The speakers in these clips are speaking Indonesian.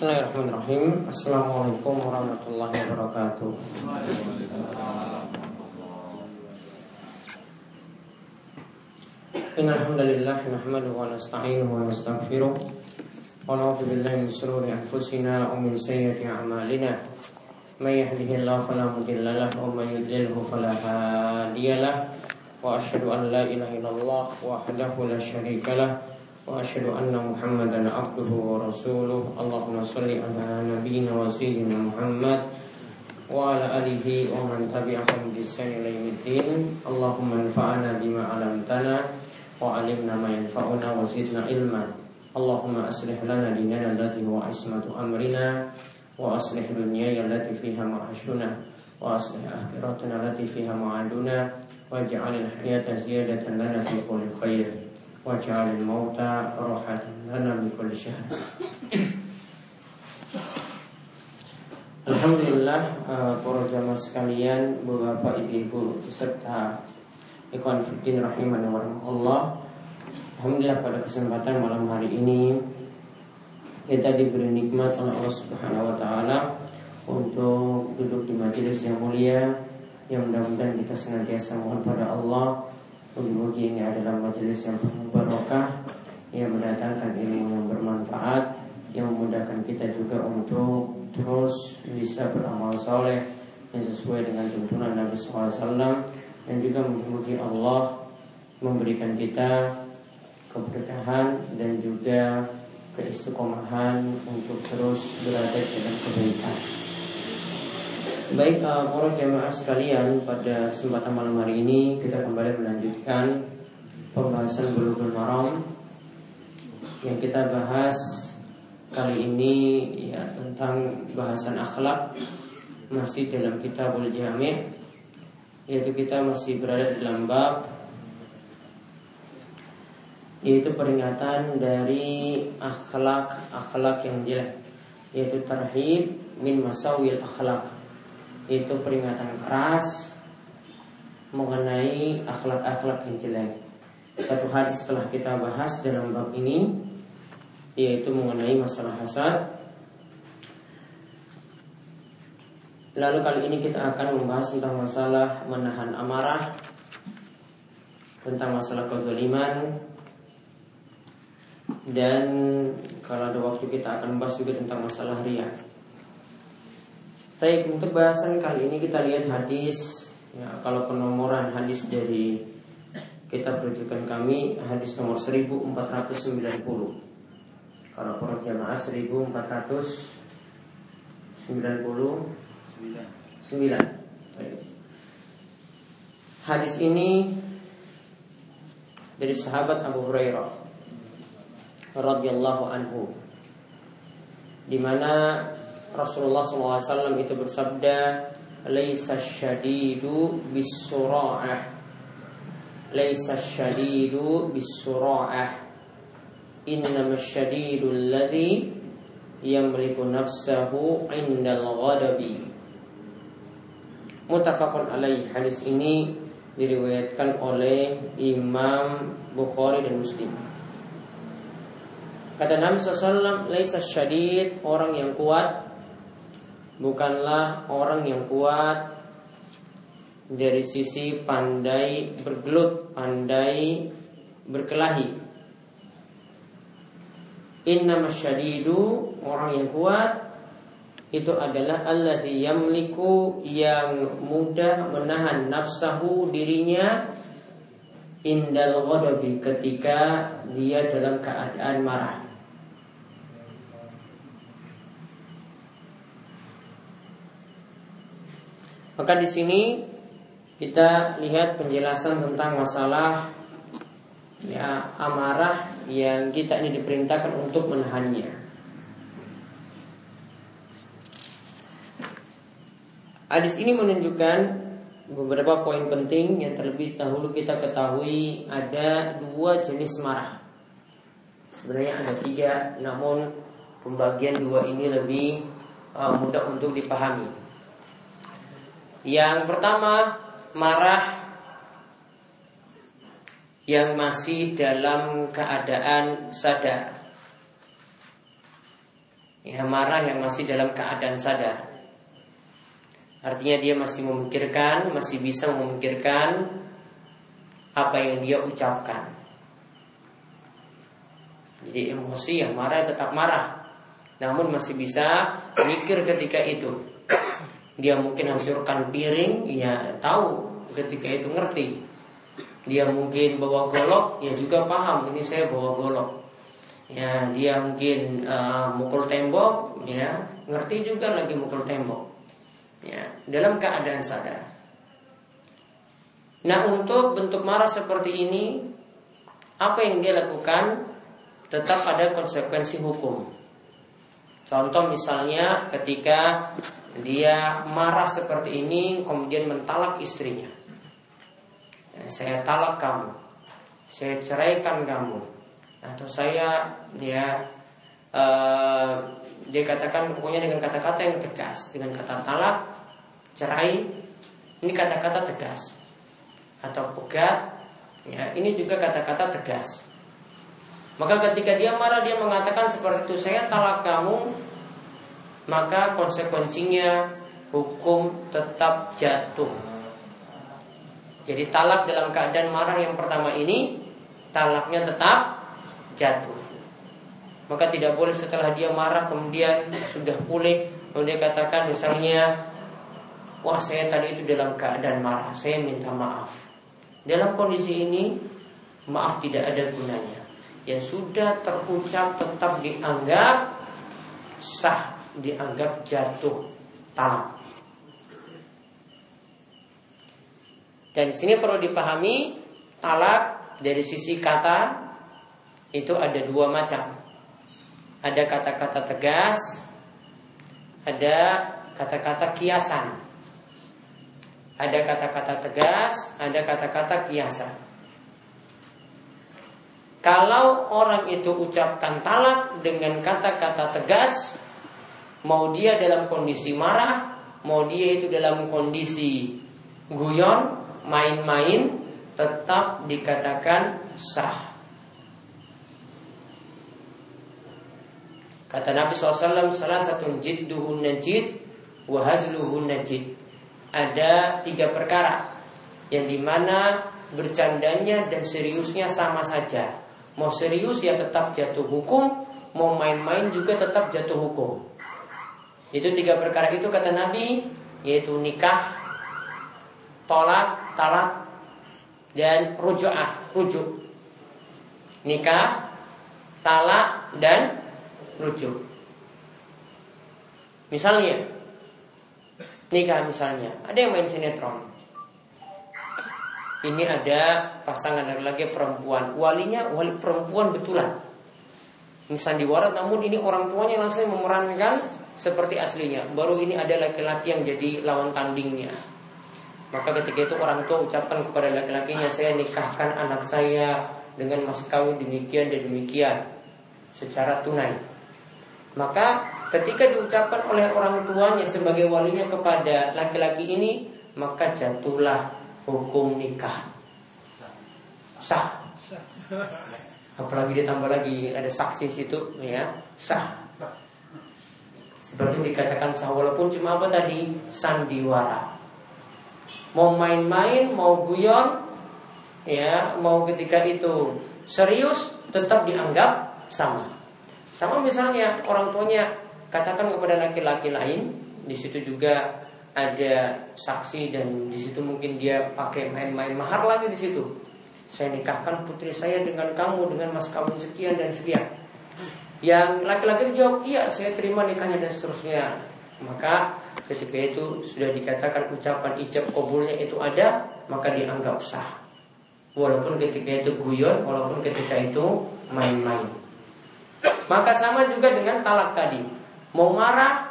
Assalamualaikum warahmatullahi wabarakatuh. Innalhamdulillah Nahmadu wa nasta'inuhu wa Wa na'udhu billahi min sururi anfusina Wa yahdihillahu falamudillalah Wa falahadiyalah Wa ashadu an la illallah Wahdahu la sharika وأشهد أن محمدا عبده ورسوله. اللهم صل على نبينا وسيدنا محمد وعلى آله ومن تبعهم بإحسان إلى يوم الدين. اللهم انفعنا بما علمتنا وعلمنا ما ينفعنا وزدنا علما. اللهم أصلح لنا ديننا الذي هو عصمة أمرنا وأصلح دنياي التي فيها معاشنا وأصلح آخرتنا التي فيها معادنا واجعل الحياة زيادة لنا في كل خير. Waj'al mauta rohatan lana min kulli syahr. Alhamdulillah uh, para jamaah sekalian, Bapak Ibu serta ikhwan fillah rahimani wa Allah. Alhamdulillah pada kesempatan malam hari ini kita diberi nikmat oleh Allah Subhanahu wa taala untuk duduk di majelis yang mulia yang mudah-mudahan kita senantiasa mohon pada Allah Mugi-mugi ini adalah majelis yang penuh barokah Yang mendatangkan ilmu yang bermanfaat Yang memudahkan kita juga untuk terus bisa beramal soleh Yang sesuai dengan tuntunan Nabi SAW Dan juga mugi-mugi Allah memberikan kita keberkahan dan juga keistiqomahan untuk terus berada dalam kebaikan. Baik uh, para jemaah sekalian pada kesempatan malam hari ini kita kembali melanjutkan pembahasan bulughul maram yang kita bahas kali ini ya tentang bahasan akhlak masih dalam kitabul jami' yaitu kita masih berada dalam bab yaitu peringatan dari akhlak akhlak yang jelek yaitu terhib min masawil akhlak itu peringatan keras mengenai akhlak-akhlak yang jelek. Satu hadis telah kita bahas dalam bab ini yaitu mengenai masalah hasad. Lalu kali ini kita akan membahas tentang masalah menahan amarah, tentang masalah kezaliman, dan kalau ada waktu kita akan membahas juga tentang masalah riak. Baik, untuk bahasan kali ini kita lihat hadis. Ya, Kalau penomoran hadis dari kitab rujukan kami Hadis nomor 1490 Kalau para jamaah 1499 Hadis ini dari sahabat Abu Hurairah radhiyallahu anhu di mana Rasulullah SAW itu bersabda Laisa syadidu bisura'ah Laisa syadidu bisura'ah Innama syadidu alladhi Yamliku nafsahu indal ghadabi. Mutafakun alaih. Hadis ini diriwayatkan oleh Imam Bukhari dan Muslim. Kata Nabi SAW Laisa syadid Orang yang kuat bukanlah orang yang kuat dari sisi pandai bergelut, pandai berkelahi. Inna masyadidu orang yang kuat itu adalah Allah yamliku yang mudah menahan nafsahu dirinya indal ghadabi ketika dia dalam keadaan marah. Maka di sini kita lihat penjelasan tentang masalah ya amarah yang kita ini diperintahkan untuk menahannya. Hadis ini menunjukkan beberapa poin penting yang terlebih dahulu kita ketahui ada dua jenis marah. Sebenarnya ada tiga, namun pembagian dua ini lebih uh, mudah untuk dipahami. Yang pertama marah yang masih dalam keadaan sadar. Ya, marah yang masih dalam keadaan sadar. Artinya dia masih memikirkan, masih bisa memikirkan apa yang dia ucapkan. Jadi emosi yang marah tetap marah. Namun masih bisa mikir ketika itu. Dia mungkin hancurkan piring, ya tahu ketika itu ngerti. Dia mungkin bawa golok, ya juga paham ini saya bawa golok. Ya dia mungkin uh, mukul tembok ya ngerti juga lagi mukul tembok. Ya dalam keadaan sadar. Nah untuk bentuk marah seperti ini apa yang dia lakukan? Tetap ada konsekuensi hukum. Contoh misalnya ketika dia marah seperti ini kemudian mentalak istrinya. Ya, saya talak kamu. Saya ceraikan kamu. Atau saya dia uh, dia katakan pokoknya dengan kata-kata yang tegas. Dengan kata talak cerai ini kata-kata tegas. Atau pegat ya ini juga kata-kata tegas. Maka ketika dia marah dia mengatakan seperti itu saya talak kamu maka konsekuensinya hukum tetap jatuh jadi talak dalam keadaan marah yang pertama ini talaknya tetap jatuh. Maka tidak boleh setelah dia marah kemudian sudah pulih kemudian dia katakan misalnya wah saya tadi itu dalam keadaan marah, saya minta maaf. Dalam kondisi ini maaf tidak ada gunanya. Yang sudah terucap tetap dianggap sah, dianggap jatuh talak. Dan di sini perlu dipahami talak dari sisi kata itu ada dua macam. Ada kata-kata tegas, ada kata-kata kiasan. Ada kata-kata tegas, ada kata-kata kiasan. Kalau orang itu ucapkan talak dengan kata-kata tegas, mau dia dalam kondisi marah, mau dia itu dalam kondisi guyon, main-main, tetap dikatakan sah. Kata Nabi SAW salah satu jidduhun najid wahazluhun najid. Ada tiga perkara yang di mana bercandanya dan seriusnya sama saja. Mau serius ya tetap jatuh hukum, mau main-main juga tetap jatuh hukum. Itu tiga perkara itu kata Nabi yaitu nikah, tolak, talak, dan rujuah, rujuk. Nikah, talak, dan rujuk. Misalnya, nikah misalnya, ada yang main sinetron. Ini ada pasangan laki-laki perempuan, walinya wali perempuan betulan. Ini sandiwara, namun ini orang tuanya langsung memerankan seperti aslinya. Baru ini ada laki-laki yang jadi lawan tandingnya. Maka ketika itu orang tua ucapkan kepada laki-lakinya, saya nikahkan anak saya dengan mas kawin demikian dan demikian secara tunai. Maka ketika diucapkan oleh orang tuanya sebagai walinya kepada laki-laki ini Maka jatuhlah hukum nikah Sah Apalagi ditambah lagi ada saksi situ ya Sah Seperti dikatakan walaupun cuma apa tadi Sandiwara Mau main-main, mau guyon Ya, mau ketika itu serius tetap dianggap sama sama misalnya orang tuanya katakan kepada laki-laki lain, di situ juga ada saksi dan di situ mungkin dia pakai main-main mahar lagi di situ. Saya nikahkan putri saya dengan kamu dengan mas kawin sekian dan sekian. Yang laki-laki jawab, iya saya terima nikahnya dan seterusnya. Maka ketika itu sudah dikatakan ucapan ijab kabulnya itu ada, maka dianggap sah. Walaupun ketika itu guyon, walaupun ketika itu main-main. Maka sama juga dengan talak tadi. Mau marah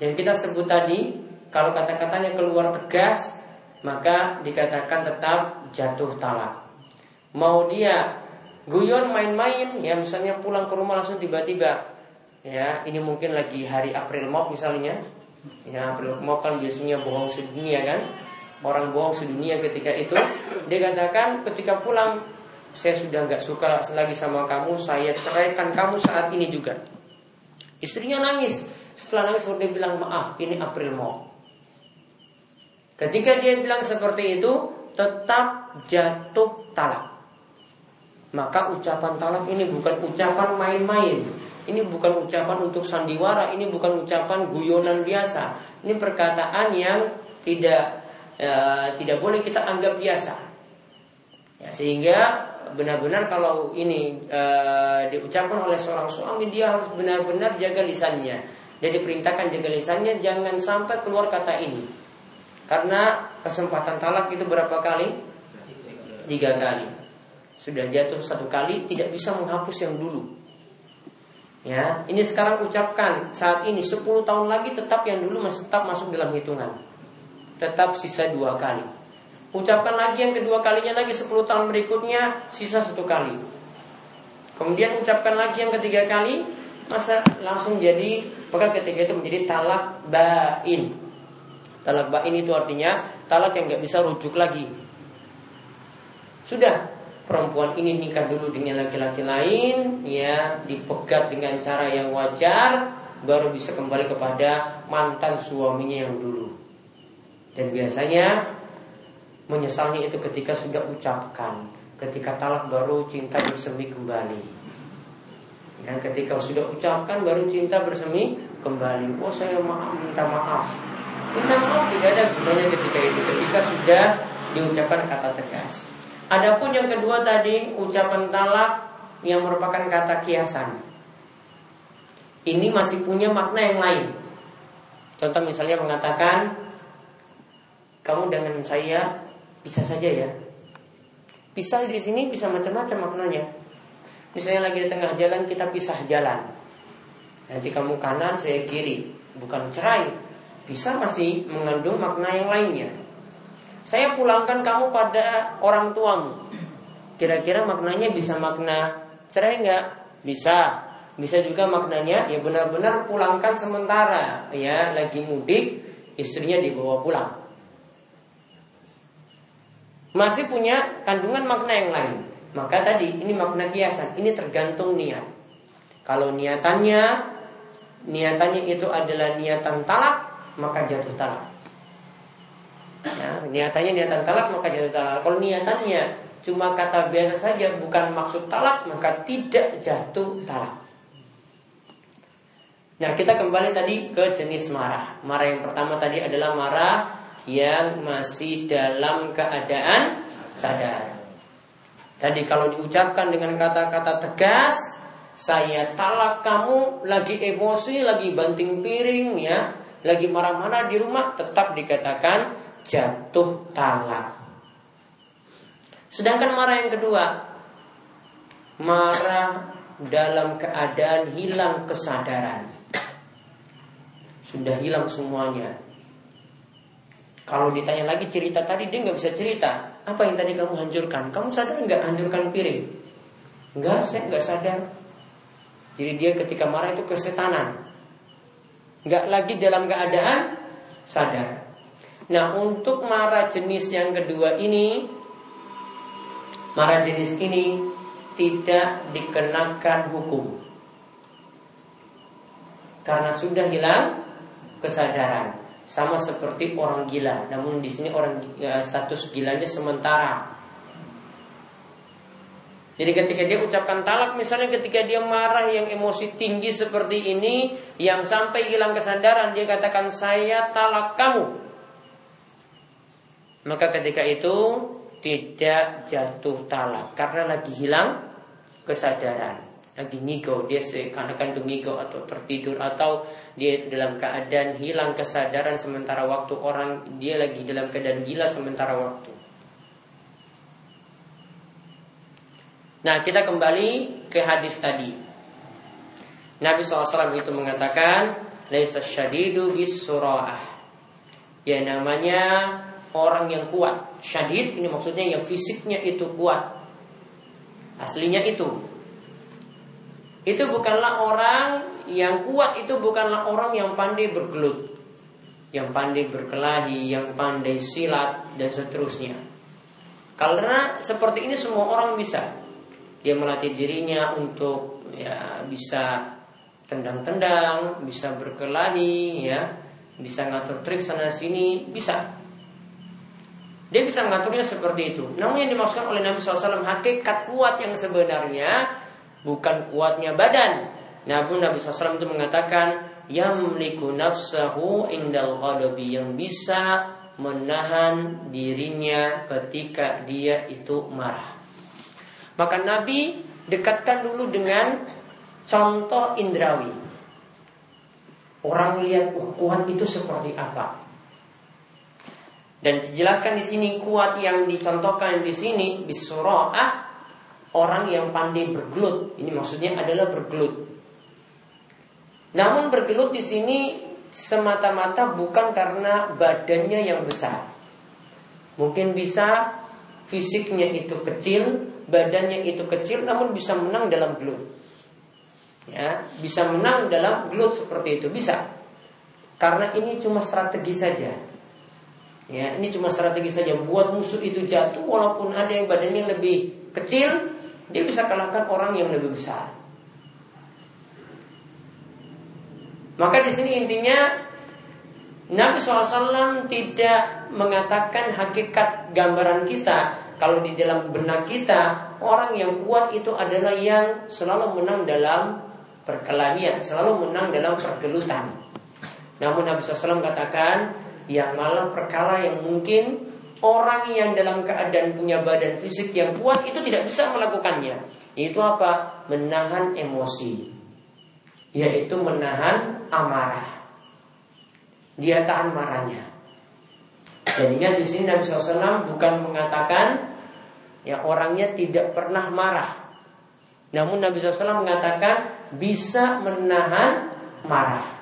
yang kita sebut tadi, kalau kata-katanya keluar tegas, maka dikatakan tetap jatuh talak. Mau dia guyon main-main, ya misalnya pulang ke rumah langsung tiba-tiba, ya ini mungkin lagi hari April Mop misalnya, ya April Mop kan biasanya bohong sedunia kan, orang bohong sedunia ketika itu, dia katakan ketika pulang saya sudah nggak suka lagi sama kamu, saya ceraikan kamu saat ini juga. Istrinya nangis. Setelah nangis dia bilang maaf, ini April mau. Ketika dia bilang seperti itu, tetap jatuh talak. Maka ucapan talak ini bukan ucapan main-main. Ini bukan ucapan untuk sandiwara, ini bukan ucapan guyonan biasa. Ini perkataan yang tidak e, tidak boleh kita anggap biasa. Ya, sehingga benar-benar kalau ini e, diucapkan oleh seorang suami dia harus benar-benar jaga lisannya. Dia diperintahkan jaga lisannya jangan sampai keluar kata ini. Karena kesempatan talak itu berapa kali? Tiga kali. Sudah jatuh satu kali tidak bisa menghapus yang dulu. Ya, ini sekarang ucapkan saat ini 10 tahun lagi tetap yang dulu masih tetap masuk dalam hitungan. Tetap sisa dua kali. Ucapkan lagi yang kedua kalinya lagi 10 tahun berikutnya sisa satu kali. Kemudian ucapkan lagi yang ketiga kali masa langsung jadi maka ketiga itu menjadi talak bain. Talak bain itu artinya talak yang nggak bisa rujuk lagi. Sudah perempuan ini nikah dulu dengan laki-laki lain, ya dipegat dengan cara yang wajar, baru bisa kembali kepada mantan suaminya yang dulu. Dan biasanya Menyesalnya itu ketika sudah ucapkan Ketika talak baru cinta bersemi kembali. Ya, ketika sudah ucapkan baru cinta bersemi kembali. Oh saya maaf, minta maaf. Minta maaf tidak ada gunanya ketika itu. Ketika sudah diucapkan kata tegas Adapun yang kedua tadi Ucapan talak yang merupakan kata kiasan Ini masih punya makna yang lain Contoh misalnya mengatakan Kamu dengan saya bisa saja ya. Pisah di sini bisa macam-macam maknanya. Misalnya lagi di tengah jalan kita pisah jalan. Nanti kamu kanan, saya kiri. Bukan cerai. Bisa masih mengandung makna yang lainnya. Saya pulangkan kamu pada orang tuamu. Kira-kira maknanya bisa makna cerai nggak? Bisa. Bisa juga maknanya ya benar-benar pulangkan sementara ya lagi mudik istrinya dibawa pulang masih punya kandungan makna yang lain. Maka tadi ini makna kiasan, ini tergantung niat. Kalau niatannya niatannya itu adalah niatan talak, maka jatuh talak. Ya, niatannya niatan talak maka jatuh talak. Kalau niatannya cuma kata biasa saja bukan maksud talak maka tidak jatuh talak. Nah kita kembali tadi ke jenis marah. Marah yang pertama tadi adalah marah yang masih dalam keadaan sadar. Tadi kalau diucapkan dengan kata-kata tegas, saya talak kamu lagi emosi, lagi banting piring ya, lagi marah-marah di rumah tetap dikatakan jatuh talak. Sedangkan marah yang kedua, marah dalam keadaan hilang kesadaran. Sudah hilang semuanya, kalau ditanya lagi cerita tadi dia nggak bisa cerita. Apa yang tadi kamu hancurkan? Kamu sadar nggak hancurkan piring? Enggak, saya nggak sadar. Jadi dia ketika marah itu kesetanan. Nggak lagi dalam keadaan sadar. Nah untuk marah jenis yang kedua ini Marah jenis ini tidak dikenakan hukum Karena sudah hilang kesadaran sama seperti orang gila. Namun di sini orang ya, status gilanya sementara. Jadi ketika dia ucapkan talak misalnya ketika dia marah yang emosi tinggi seperti ini yang sampai hilang kesadaran dia katakan saya talak kamu. Maka ketika itu tidak jatuh talak karena lagi hilang kesadaran lagi ngigo dia seakan-akan ngigo atau tertidur atau dia itu dalam keadaan hilang kesadaran sementara waktu orang dia lagi dalam keadaan gila sementara waktu. Nah kita kembali ke hadis tadi. Nabi SAW itu mengatakan Laisa syadidu bis Ya namanya orang yang kuat Syadid ini maksudnya yang fisiknya itu kuat Aslinya itu itu bukanlah orang yang kuat itu bukanlah orang yang pandai bergelut yang pandai berkelahi, yang pandai silat dan seterusnya. Karena seperti ini semua orang bisa. Dia melatih dirinya untuk ya bisa tendang-tendang, bisa berkelahi, ya, bisa ngatur trik sana sini, bisa. Dia bisa mengaturnya seperti itu. Namun yang dimaksudkan oleh Nabi SAW hakikat kuat yang sebenarnya bukan kuatnya badan. Namun Nabi SAW itu mengatakan yamliku nafsahu indal ghadabi yang bisa menahan dirinya ketika dia itu marah. Maka Nabi dekatkan dulu dengan contoh indrawi. Orang lihat uh, kuat itu seperti apa. Dan dijelaskan di sini kuat yang dicontohkan di sini bisurah orang yang pandai bergelut. Ini maksudnya adalah bergelut. Namun bergelut di sini semata-mata bukan karena badannya yang besar. Mungkin bisa fisiknya itu kecil, badannya itu kecil, namun bisa menang dalam gelut. Ya, bisa menang dalam gelut seperti itu bisa. Karena ini cuma strategi saja. Ya, ini cuma strategi saja buat musuh itu jatuh walaupun ada yang badannya lebih kecil, dia bisa kalahkan orang yang lebih besar. Maka di sini intinya Nabi SAW tidak mengatakan hakikat gambaran kita kalau di dalam benak kita orang yang kuat itu adalah yang selalu menang dalam perkelahian, selalu menang dalam pergelutan. Namun Nabi SAW katakan yang malah perkara yang mungkin orang yang dalam keadaan punya badan fisik yang kuat itu tidak bisa melakukannya. Itu apa? Menahan emosi. Yaitu menahan amarah. Dia tahan marahnya. Jadinya di sini Nabi SAW bukan mengatakan ya orangnya tidak pernah marah. Namun Nabi SAW mengatakan bisa menahan marah.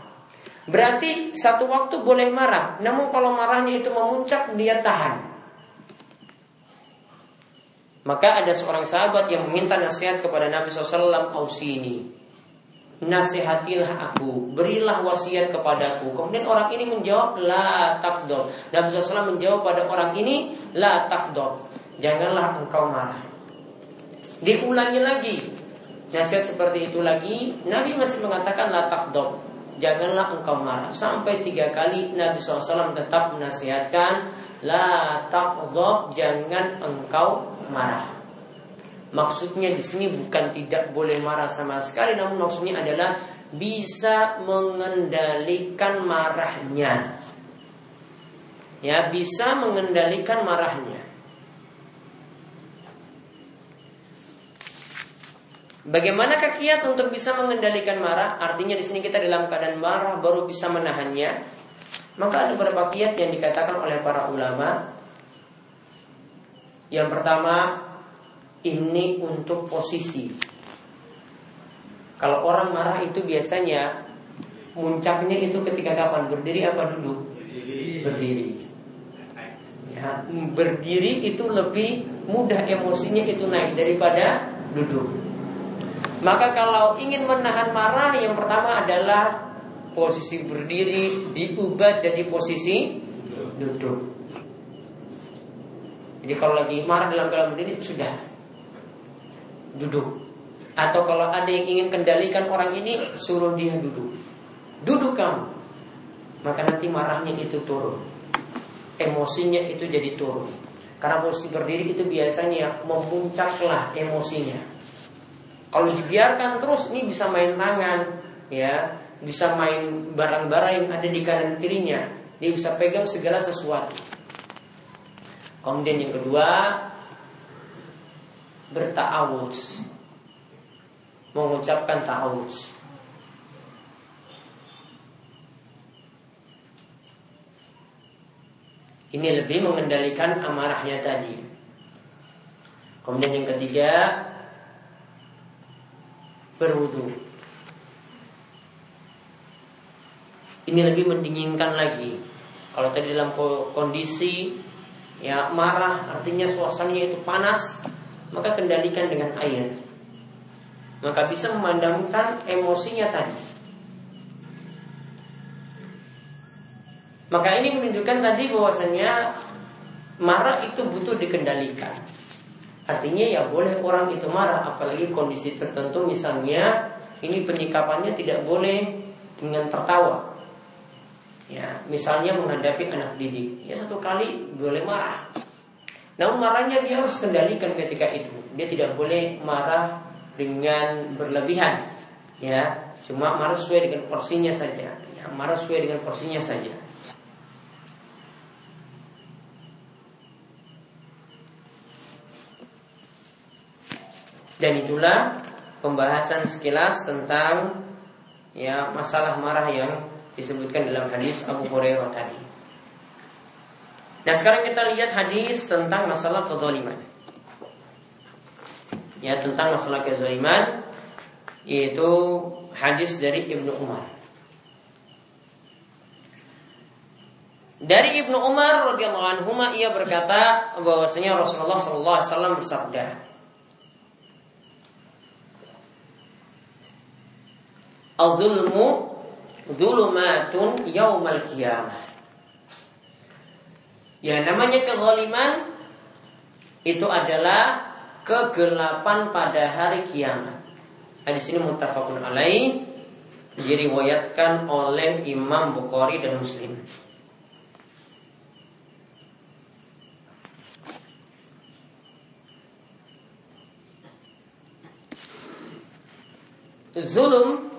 Berarti satu waktu boleh marah, namun kalau marahnya itu memuncak dia tahan. Maka ada seorang sahabat yang meminta nasihat kepada Nabi SAW Ausini. Nasihatilah aku. Berilah wasiat kepadaku. Kemudian orang ini menjawab La takdor Nabi SAW menjawab pada orang ini La takdor Janganlah engkau marah. Diulangi lagi. Nasihat seperti itu lagi. Nabi masih mengatakan La takdor janganlah engkau marah. Sampai tiga kali Nabi SAW tetap menasihatkan, la taqdhab, jangan engkau marah. Maksudnya di sini bukan tidak boleh marah sama sekali, namun maksudnya adalah bisa mengendalikan marahnya. Ya, bisa mengendalikan marahnya. Bagaimana kiat untuk bisa mengendalikan marah? Artinya di sini kita dalam keadaan marah baru bisa menahannya. Maka ada beberapa kiat yang dikatakan oleh para ulama. Yang pertama, ini untuk posisi. Kalau orang marah itu biasanya muncaknya itu ketika kapan? Berdiri apa duduk? Berdiri. Berdiri. Ya, berdiri itu lebih mudah emosinya itu naik daripada duduk. Maka kalau ingin menahan marah yang pertama adalah posisi berdiri diubah jadi posisi duduk. Jadi kalau lagi marah dalam keadaan berdiri sudah duduk. Atau kalau ada yang ingin kendalikan orang ini suruh dia duduk. Duduk kamu. Maka nanti marahnya itu turun. Emosinya itu jadi turun. Karena posisi berdiri itu biasanya memuncaklah emosinya. Kalau dibiarkan terus ini bisa main tangan, ya, bisa main barang-barang yang ada di kanan kirinya. Dia bisa pegang segala sesuatu. Kemudian yang kedua, berta'awudz. Mengucapkan ta'awudz. Ini lebih mengendalikan amarahnya tadi. Kemudian yang ketiga, berwudu. Ini lebih mendinginkan lagi. Kalau tadi dalam kondisi ya marah, artinya suasananya itu panas, maka kendalikan dengan air. Maka bisa memandangkan emosinya tadi. Maka ini menunjukkan tadi bahwasanya marah itu butuh dikendalikan. Artinya ya boleh orang itu marah apalagi kondisi tertentu misalnya ini penyikapannya tidak boleh dengan tertawa. Ya, misalnya menghadapi anak didik, ya satu kali boleh marah. Namun marahnya dia harus kendalikan ketika itu. Dia tidak boleh marah dengan berlebihan. Ya, cuma marah sesuai dengan porsinya saja. Ya, marah sesuai dengan porsinya saja. Dan itulah pembahasan sekilas tentang ya masalah marah yang disebutkan dalam hadis Abu Hurairah tadi. Nah sekarang kita lihat hadis tentang masalah kezaliman. Ya tentang masalah kezaliman yaitu hadis dari Ibnu Umar. Dari Ibnu Umar radhiyallahu anhu ia berkata bahwasanya Rasulullah sallallahu alaihi wasallam bersabda, Al-zulmu Zulumatun yaumal qiyamah. Ya namanya kezaliman Itu adalah Kegelapan pada hari kiamat. Hadis ini muttafaqun alaih Diriwayatkan oleh Imam Bukhari dan Muslim. Zulum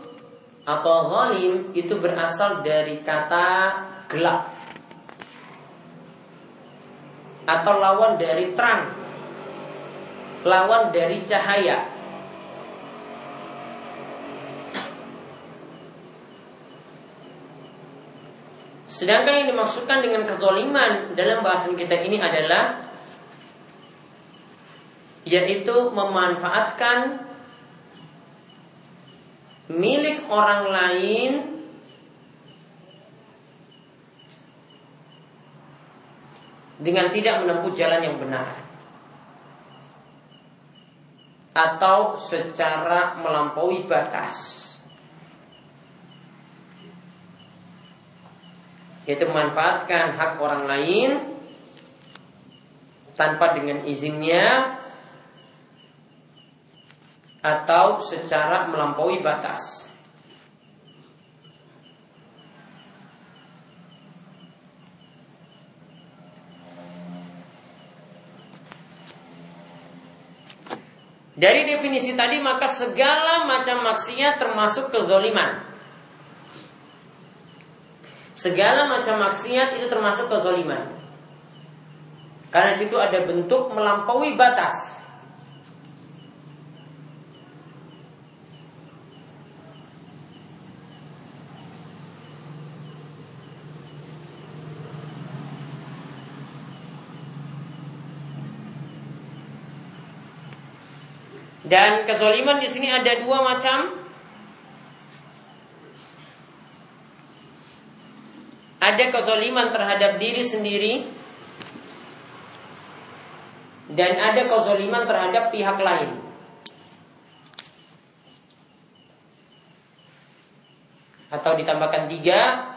atau zalim itu berasal dari kata gelap. Atau lawan dari terang. Lawan dari cahaya. Sedangkan yang dimaksudkan dengan kezoliman dalam bahasan kita ini adalah yaitu memanfaatkan milik orang lain. Dengan tidak menempuh jalan yang benar. Atau secara melampaui batas. Yaitu memanfaatkan hak orang lain. Tanpa dengan izinnya atau secara melampaui batas. Dari definisi tadi maka segala macam maksiat termasuk kezoliman. Segala macam maksiat itu termasuk kezoliman. Karena situ ada bentuk melampaui batas. Dan kezaliman di sini ada dua macam. Ada kezaliman terhadap diri sendiri dan ada kezaliman terhadap pihak lain. Atau ditambahkan tiga,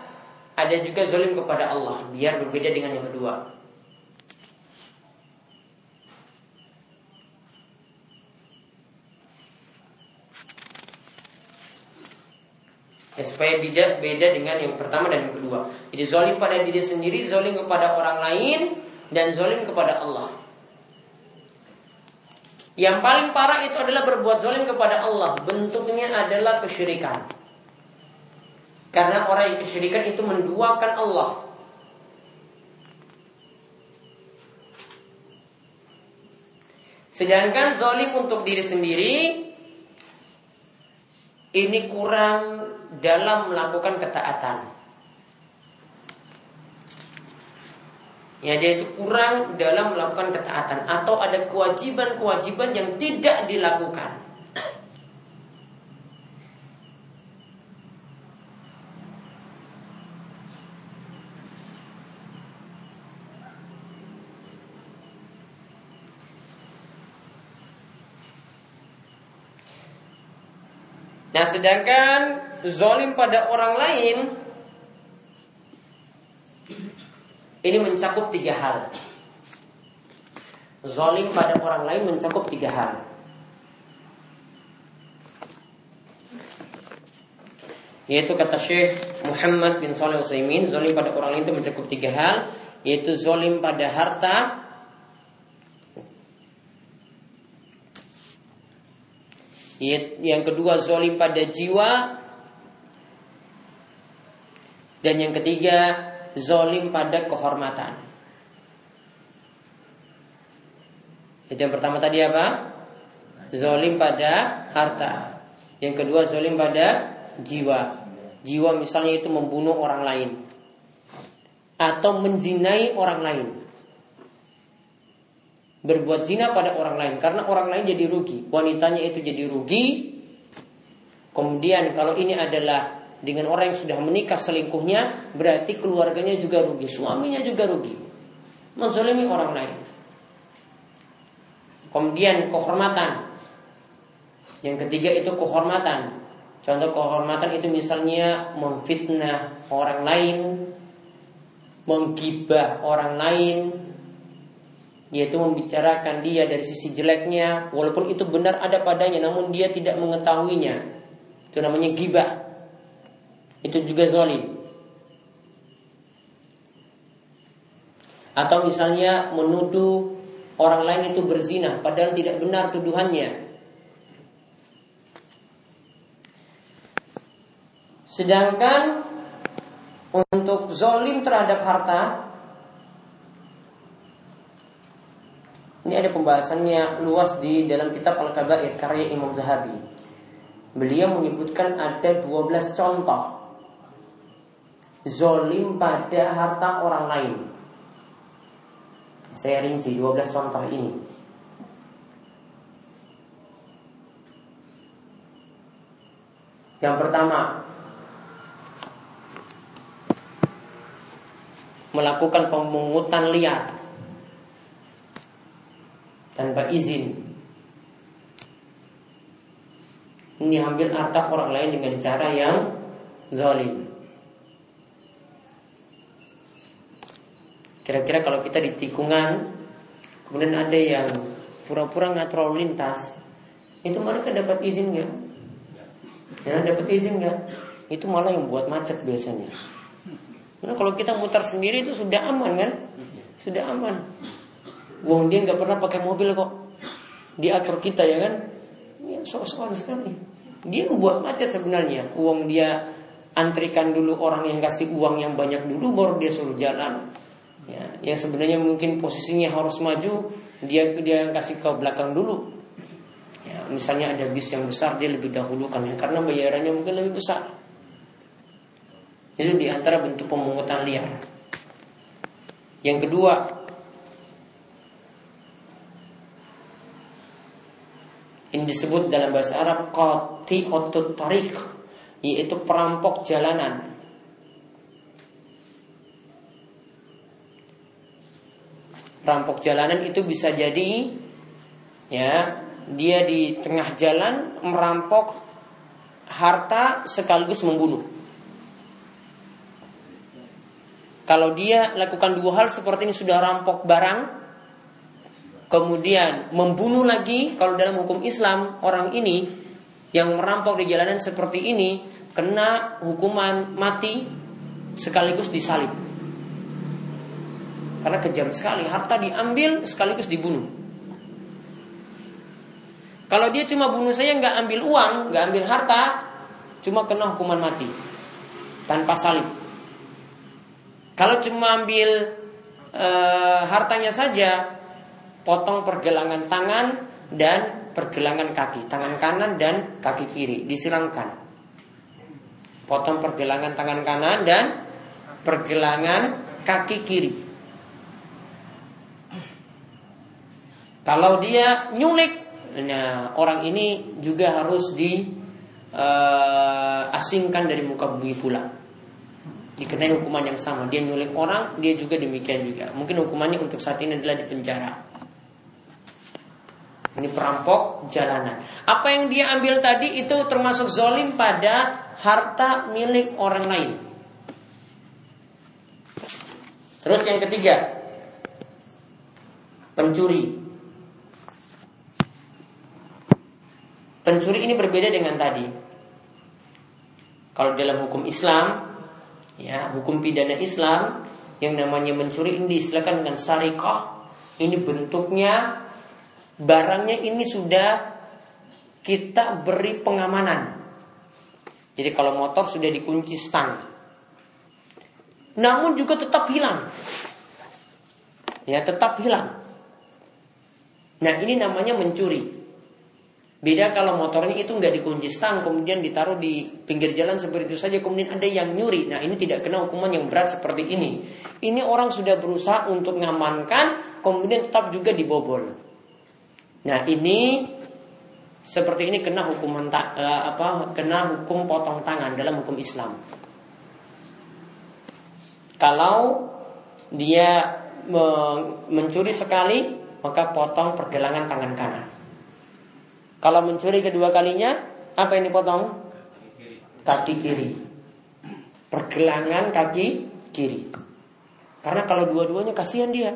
ada juga zalim kepada Allah, biar berbeda dengan yang kedua. Ya, supaya beda beda dengan yang pertama dan yang kedua. Jadi zolim pada diri sendiri, zolim kepada orang lain, dan zolim kepada Allah. Yang paling parah itu adalah berbuat zolim kepada Allah. Bentuknya adalah kesyirikan. Karena orang yang kesyirikan itu menduakan Allah. Sedangkan zolim untuk diri sendiri ini kurang dalam melakukan ketaatan. Ya dia itu kurang dalam melakukan ketaatan atau ada kewajiban-kewajiban yang tidak dilakukan. Nah sedangkan zolim pada orang lain ini mencakup tiga hal. Zolim pada orang lain mencakup tiga hal. Yaitu kata Syekh Muhammad bin Saleh Utsaimin, zolim pada orang lain itu mencakup tiga hal, yaitu zolim pada harta, yang kedua zolim pada jiwa, dan yang ketiga zolim pada kehormatan. Itu yang pertama tadi apa? Zolim pada harta. Yang kedua zolim pada jiwa. Jiwa misalnya itu membunuh orang lain atau menzinai orang lain. Berbuat zina pada orang lain karena orang lain jadi rugi, wanitanya itu jadi rugi. Kemudian kalau ini adalah dengan orang yang sudah menikah selingkuhnya, berarti keluarganya juga rugi, suaminya juga rugi. Menzolimi orang lain. Kemudian kehormatan. Yang ketiga itu kehormatan. Contoh kehormatan itu misalnya memfitnah orang lain, menggibah orang lain, yaitu membicarakan dia dari sisi jeleknya, walaupun itu benar ada padanya, namun dia tidak mengetahuinya. Itu namanya gibah. Itu juga zalim. Atau misalnya menuduh orang lain itu berzina, padahal tidak benar tuduhannya. Sedangkan untuk zolim terhadap harta Ini ada pembahasannya luas di dalam kitab Al-Kabair karya Imam Zahabi. Beliau menyebutkan ada 12 contoh zolim pada harta orang lain. Saya rinci 12 contoh ini. Yang pertama, melakukan pemungutan liar tanpa izin. Ini ambil harta orang lain dengan cara yang zalim. Kira-kira kalau kita di tikungan, kemudian ada yang pura-pura ngatur lintas, itu mereka dapat izin nggak? Ya dapat izin nggak? Itu malah yang buat macet biasanya. Nah, kalau kita mutar sendiri itu sudah aman kan? Sudah aman. Wong dia nggak pernah pakai mobil kok. Diatur kita ya kan? Ya sok-sokan sekali. Dia membuat macet sebenarnya. Uang dia antrikan dulu orang yang kasih uang yang banyak dulu baru dia suruh jalan. Ya, yang sebenarnya mungkin posisinya harus maju, dia dia kasih ke belakang dulu. Ya, misalnya ada bis yang besar dia lebih dahulukan ya karena bayarannya mungkin lebih besar. Itu di antara bentuk pemungutan liar. Yang kedua, ini disebut dalam bahasa Arab qati otut tarik, yaitu perampok jalanan. Perampok jalanan itu bisa jadi ya dia di tengah jalan merampok harta sekaligus membunuh. Kalau dia lakukan dua hal seperti ini sudah rampok barang, kemudian membunuh lagi, kalau dalam hukum Islam orang ini yang merampok di jalanan seperti ini kena hukuman mati sekaligus disalib. Karena kejam sekali, harta diambil sekaligus dibunuh. Kalau dia cuma bunuh saya nggak ambil uang, nggak ambil harta, cuma kena hukuman mati tanpa salib. Kalau cuma ambil e, hartanya saja, potong pergelangan tangan dan pergelangan kaki, tangan kanan dan kaki kiri disilangkan. Potong pergelangan tangan kanan dan pergelangan kaki kiri. Kalau dia nyulik, nah orang ini juga harus diasingkan eh, dari muka bumi pula dikenai hukuman yang sama. Dia nyulik orang, dia juga demikian juga. Mungkin hukumannya untuk saat ini adalah di penjara. Ini perampok jalanan. Apa yang dia ambil tadi itu termasuk zolim pada harta milik orang lain. Terus yang ketiga, pencuri. Pencuri ini berbeda dengan tadi. Kalau dalam hukum Islam, ya hukum pidana Islam yang namanya mencuri ini diistilahkan dengan sarikah. Ini bentuknya barangnya ini sudah kita beri pengamanan. Jadi kalau motor sudah dikunci stang. Namun juga tetap hilang. Ya, tetap hilang. Nah, ini namanya mencuri. Beda kalau motornya itu nggak dikunci stang, kemudian ditaruh di pinggir jalan seperti itu saja, kemudian ada yang nyuri. Nah ini tidak kena hukuman yang berat seperti ini. Ini orang sudah berusaha untuk mengamankan, kemudian tetap juga dibobol. Nah ini seperti ini kena hukuman uh, apa? Kena hukum potong tangan dalam hukum Islam. Kalau dia mencuri sekali, maka potong pergelangan tangan kanan. Kalau mencuri kedua kalinya, apa yang dipotong? Kaki kiri. Pergelangan kaki kiri. Karena kalau dua-duanya kasihan dia.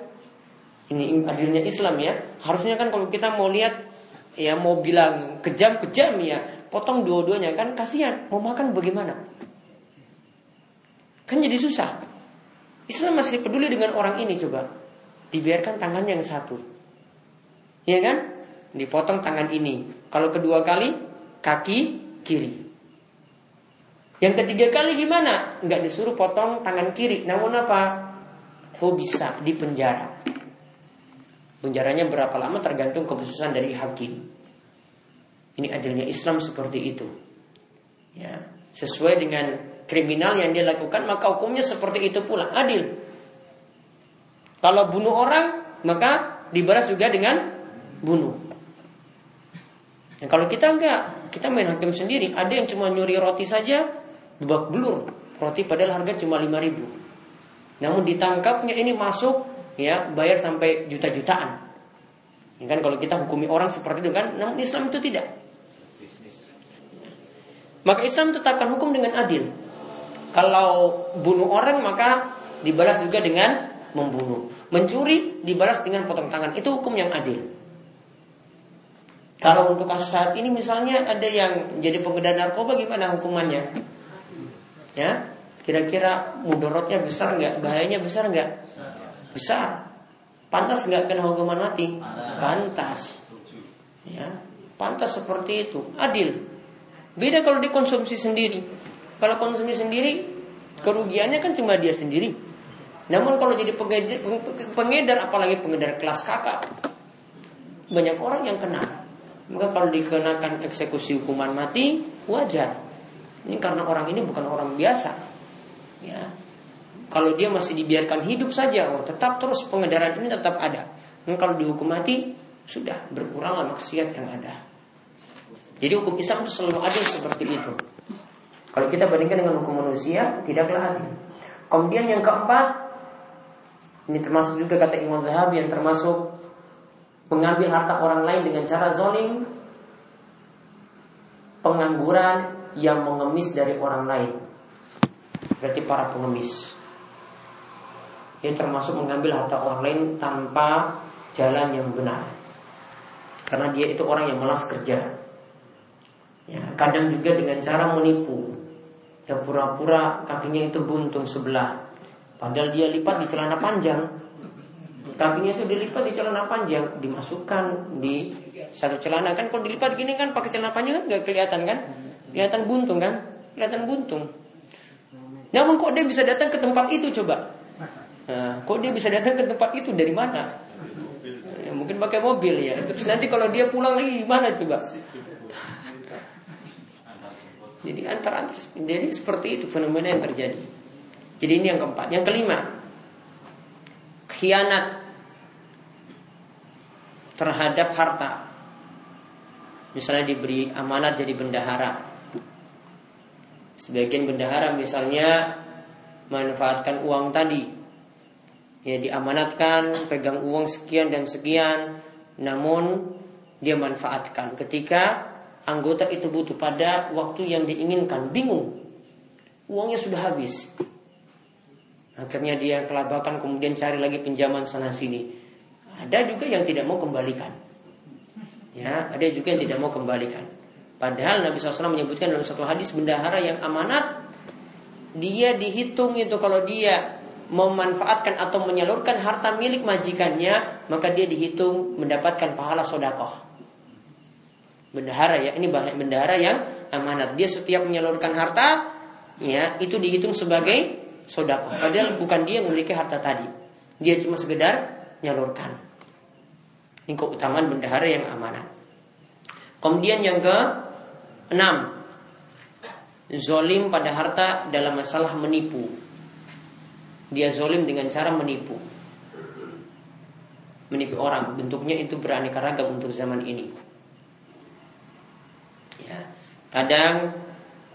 Ini adilnya Islam ya. Harusnya kan kalau kita mau lihat ya mau bilang kejam-kejam ya, potong dua-duanya kan kasihan. Mau makan bagaimana? Kan jadi susah. Islam masih peduli dengan orang ini coba. Dibiarkan tangannya yang satu. Ya kan? Dipotong tangan ini. Kalau kedua kali, kaki kiri. Yang ketiga kali gimana? Enggak disuruh potong tangan kiri. Namun apa? Oh bisa di penjara. Penjaranya berapa lama tergantung keputusan dari hakim. Ini adilnya Islam seperti itu. Ya, sesuai dengan kriminal yang dia lakukan maka hukumnya seperti itu pula adil. Kalau bunuh orang maka dibalas juga dengan bunuh. Nah, kalau kita enggak, kita main hakim sendiri. Ada yang cuma nyuri roti saja, babak belur. Roti padahal harga cuma 5 ribu. Namun ditangkapnya ini masuk, ya bayar sampai juta-jutaan. Ya kan kalau kita hukumi orang seperti itu kan, namun Islam itu tidak. Maka Islam tetapkan hukum dengan adil. Kalau bunuh orang maka dibalas juga dengan membunuh. Mencuri dibalas dengan potong tangan. Itu hukum yang adil. Kalau untuk kasus saat ini misalnya ada yang jadi pengedar narkoba gimana hukumannya? Ya, kira-kira mudorotnya besar nggak? Bahayanya besar nggak? Besar. Pantas nggak kena hukuman mati? Pantas. Ya, pantas seperti itu. Adil. Beda kalau dikonsumsi sendiri. Kalau konsumsi sendiri, kerugiannya kan cuma dia sendiri. Namun kalau jadi pengedar, pengedar apalagi pengedar kelas kakak, banyak orang yang kena. Maka kalau dikenakan eksekusi hukuman mati wajar. Ini karena orang ini bukan orang biasa. Ya. Kalau dia masih dibiarkan hidup saja, oh, tetap terus pengedaran ini tetap ada. Dan kalau dihukum mati sudah berkuranglah maksiat yang ada. Jadi hukum Islam itu selalu adil seperti itu. Kalau kita bandingkan dengan hukum manusia, tidaklah adil. Kemudian yang keempat, ini termasuk juga kata Imam Zahabi yang termasuk mengambil harta orang lain dengan cara zolim, pengangguran yang mengemis dari orang lain. Berarti para pengemis. Ini termasuk mengambil harta orang lain tanpa jalan yang benar. Karena dia itu orang yang malas kerja. Ya, kadang juga dengan cara menipu. Ya pura-pura kakinya itu buntung sebelah. Padahal dia lipat di celana panjang kakinya itu dilipat di celana panjang, dimasukkan di satu celana kan kalau dilipat gini kan pakai celana panjang kan nggak kelihatan kan? Kelihatan buntung kan? Kelihatan buntung. Namun kok dia bisa datang ke tempat itu coba? Nah, kok dia bisa datang ke tempat itu dari mana? Ya, mungkin pakai mobil ya. Terus nanti kalau dia pulang lagi gimana coba? Jadi antara antara jadi seperti itu fenomena yang terjadi. Jadi ini yang keempat. Yang kelima, khianat terhadap harta. Misalnya diberi amanat jadi bendahara. Sebagian bendahara misalnya manfaatkan uang tadi. Ya diamanatkan pegang uang sekian dan sekian, namun dia manfaatkan ketika anggota itu butuh pada waktu yang diinginkan, bingung. Uangnya sudah habis. Akhirnya dia kelabakan kemudian cari lagi pinjaman sana sini. Ada juga yang tidak mau kembalikan. Ya, ada juga yang tidak mau kembalikan. Padahal Nabi SAW menyebutkan dalam satu hadis bendahara yang amanat dia dihitung itu kalau dia memanfaatkan atau menyalurkan harta milik majikannya maka dia dihitung mendapatkan pahala sodakoh. Bendahara ya ini bendahara yang amanat dia setiap menyalurkan harta ya itu dihitung sebagai sodakoh. Padahal bukan dia yang memiliki harta tadi. Dia cuma sekedar menyalurkan. Ini keutamaan bendahara yang amanat. Kemudian yang ke enam, zolim pada harta dalam masalah menipu. Dia zolim dengan cara menipu. Menipu orang, bentuknya itu beraneka ragam untuk zaman ini. Ya, kadang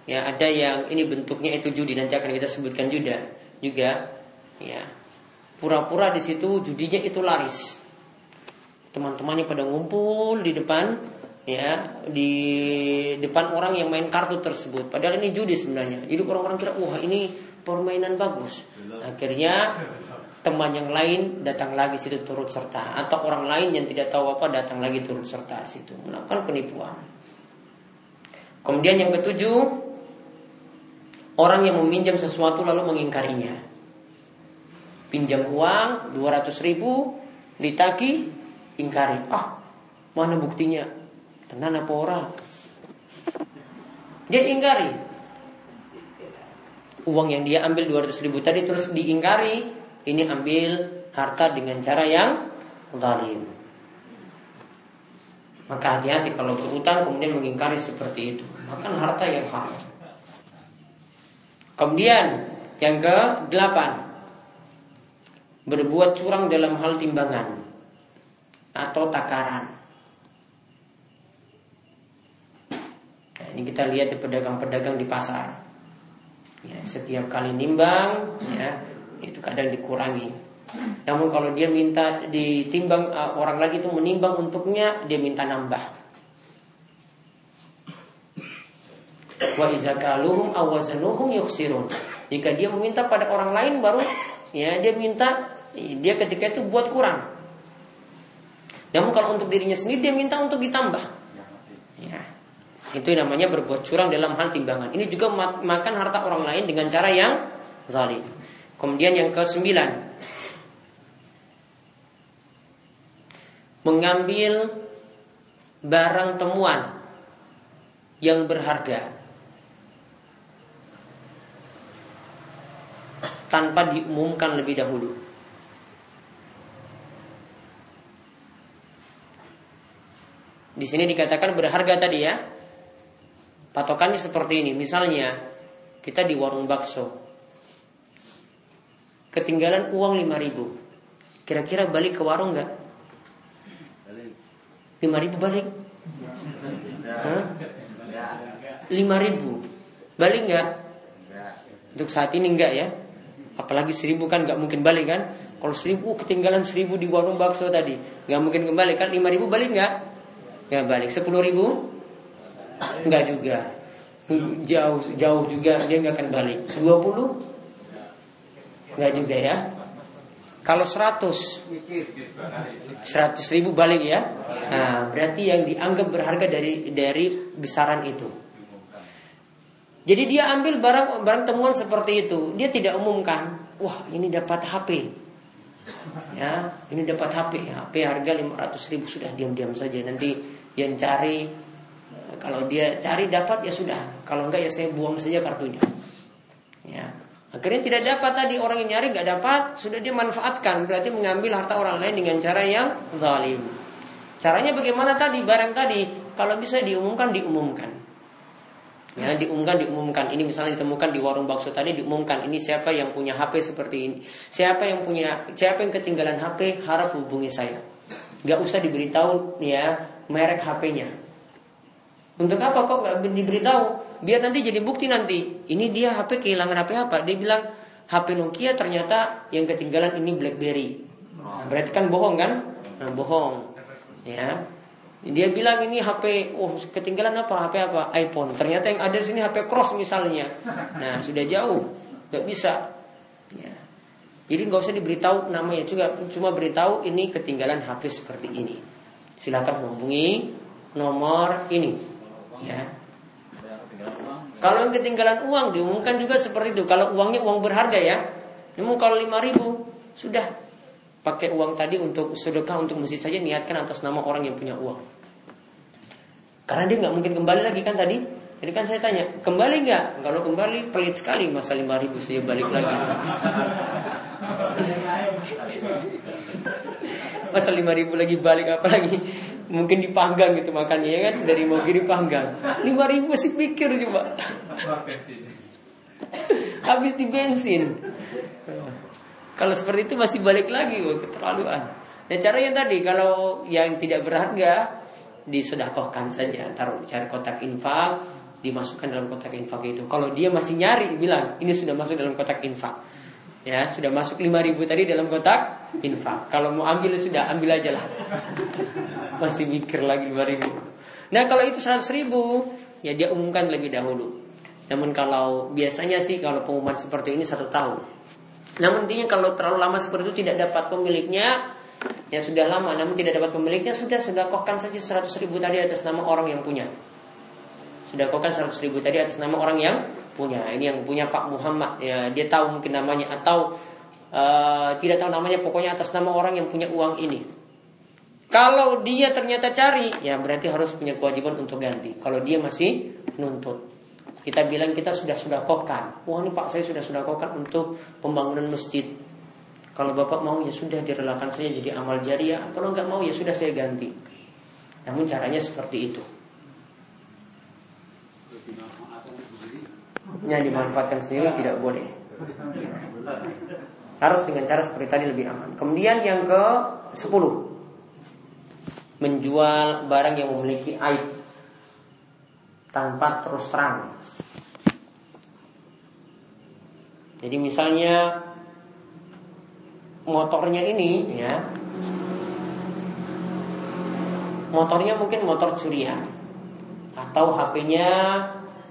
ya ada yang ini bentuknya itu judi nanti akan kita sebutkan juga juga ya pura-pura di situ judinya itu laris teman-temannya pada ngumpul di depan ya di depan orang yang main kartu tersebut. Padahal ini judi sebenarnya. Jadi orang-orang kira wah ini permainan bagus. Akhirnya teman yang lain datang lagi situ turut serta atau orang lain yang tidak tahu apa datang lagi turut serta situ melakukan penipuan. Kemudian yang ketujuh orang yang meminjam sesuatu lalu mengingkarinya. Pinjam uang 200 ribu ditagi ingkari. Ah, mana buktinya? Tenan apa orang? Dia ingkari. Uang yang dia ambil 200 ribu tadi terus diingkari. Ini ambil harta dengan cara yang zalim. Maka hati-hati kalau berutang kemudian mengingkari seperti itu. Makan harta yang haram. Kemudian yang ke delapan berbuat curang dalam hal timbangan atau takaran. Ini kita lihat di pedagang-pedagang di pasar. Ya, setiap kali nimbang, ya, itu kadang dikurangi. Namun kalau dia minta ditimbang uh, orang lagi itu menimbang untuknya, dia minta nambah. Wa awazanuhum yuksirun. Jika dia meminta pada orang lain baru ya dia minta dia ketika itu buat kurang. Namun kalau untuk dirinya sendiri dia minta untuk ditambah. Itu namanya berbuat curang dalam hal timbangan. Ini juga makan harta orang lain dengan cara yang zalim. Kemudian yang ke sembilan, mengambil barang temuan yang berharga tanpa diumumkan lebih dahulu. Di sini dikatakan berharga tadi ya. Patokannya seperti ini. Misalnya kita di warung bakso. Ketinggalan uang 5000 Kira-kira balik ke warung nggak? 5000 balik? Hah? 5000 Balik nggak? Untuk saat ini enggak ya Apalagi seribu kan nggak mungkin balik kan Kalau seribu ketinggalan seribu di warung bakso tadi nggak mungkin kembali kan lima ribu balik nggak? Nggak balik Sepuluh ribu Enggak juga. Jauh jauh juga dia nggak akan balik. 20 Enggak juga ya. Kalau 100 100 ribu balik ya. Nah, berarti yang dianggap berharga dari dari besaran itu. Jadi dia ambil barang barang temuan seperti itu, dia tidak umumkan. Wah, ini dapat HP. Ya, ini dapat HP. HP harga 500 ribu sudah diam-diam saja. Nanti yang cari kalau dia cari dapat ya sudah. Kalau enggak ya saya buang saja kartunya. Ya. Akhirnya tidak dapat tadi orang yang nyari nggak dapat, sudah dia manfaatkan berarti mengambil harta orang lain dengan cara yang zalim. Caranya bagaimana tadi barang tadi kalau bisa diumumkan diumumkan. Ya, diumumkan diumumkan. Ini misalnya ditemukan di warung bakso tadi diumumkan ini siapa yang punya HP seperti ini. Siapa yang punya siapa yang ketinggalan HP harap hubungi saya. Gak usah diberitahu ya merek HP-nya. Untuk apa kok nggak diberitahu? Biar nanti jadi bukti nanti. Ini dia HP kehilangan HP apa? Dia bilang HP Nokia ternyata yang ketinggalan ini BlackBerry. Nah, berarti kan bohong kan? Nah, bohong. Ya. Dia bilang ini HP, oh ketinggalan apa? HP apa? iPhone. Ternyata yang ada di sini HP Cross misalnya. Nah, sudah jauh. Gak bisa. Ya. Jadi nggak usah diberitahu namanya juga, cuma beritahu ini ketinggalan HP seperti ini. Silakan hubungi nomor ini Ya. Kalau yang ketinggalan uang diumumkan juga seperti itu. Kalau uangnya uang berharga ya. Namun kalau lima ribu sudah pakai uang tadi untuk sedekah untuk masjid saja niatkan atas nama orang yang punya uang. Karena dia nggak mungkin kembali lagi kan tadi. Jadi kan saya tanya, kembali nggak? Kalau kembali pelit sekali masa lima ribu saya balik lagi. masa lima ribu lagi balik apa lagi? Mungkin dipanggang gitu makannya ya kan dari mau kiri panggang. Lima ribu masih pikir coba. Habis di bensin. Kalau seperti itu masih balik lagi, wah, keterlaluan. Nah yang tadi kalau yang tidak berharga disedekahkan saja, taruh cari kotak infak, dimasukkan dalam kotak infak itu. Kalau dia masih nyari bilang ini sudah masuk dalam kotak infak. Ya, sudah masuk 5000 tadi dalam kotak infak. Kalau mau ambil sudah ambil aja lah. Masih mikir lagi 5000. Nah, kalau itu 100 ribu ya dia umumkan lebih dahulu. Namun kalau biasanya sih kalau pengumuman seperti ini satu tahun. Namun intinya kalau terlalu lama seperti itu tidak dapat pemiliknya, ya sudah lama. Namun tidak dapat pemiliknya sudah sudah kohkan saja 100 ribu tadi atas nama orang yang punya sudah sedekahkan 100 ribu tadi atas nama orang yang punya. Ini yang punya Pak Muhammad. Ya, dia tahu mungkin namanya atau uh, tidak tahu namanya. Pokoknya atas nama orang yang punya uang ini. Kalau dia ternyata cari, ya berarti harus punya kewajiban untuk ganti. Kalau dia masih nuntut, kita bilang kita sudah sudah kokan. Wah ini Pak saya sudah sudah kokan untuk pembangunan masjid. Kalau Bapak mau ya sudah direlakan saja jadi amal jariah. Kalau nggak mau ya sudah saya ganti. Namun caranya seperti itu. Yang dimanfaatkan sendiri tidak boleh. Harus dengan cara seperti tadi lebih aman. Kemudian yang ke 10 menjual barang yang memiliki aib tanpa terus terang. Jadi misalnya motornya ini ya motornya mungkin motor curian atau HP-nya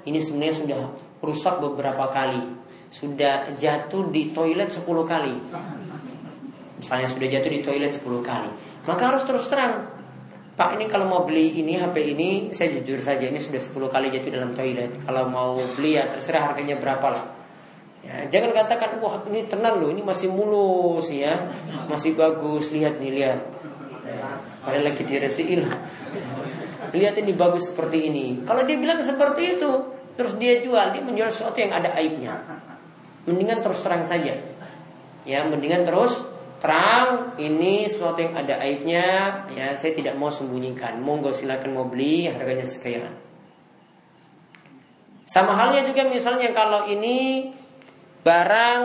ini sebenarnya sudah rusak beberapa kali. Sudah jatuh di toilet 10 kali. Misalnya sudah jatuh di toilet 10 kali. Maka harus terus terang. Pak ini kalau mau beli ini HP ini saya jujur saja ini sudah 10 kali jatuh dalam toilet. Kalau mau beli ya terserah harganya berapa lah. Ya, jangan katakan wah ini tenang loh ini masih mulus ya masih bagus lihat nih lihat padahal lagi diresiin lihat ini bagus seperti ini kalau dia bilang seperti itu terus dia jual, dia menjual sesuatu yang ada aibnya. Mendingan terus terang saja. Ya, mendingan terus terang ini sesuatu yang ada aibnya, ya saya tidak mau sembunyikan. Monggo silakan mau beli, harganya sekian. Sama halnya juga misalnya kalau ini barang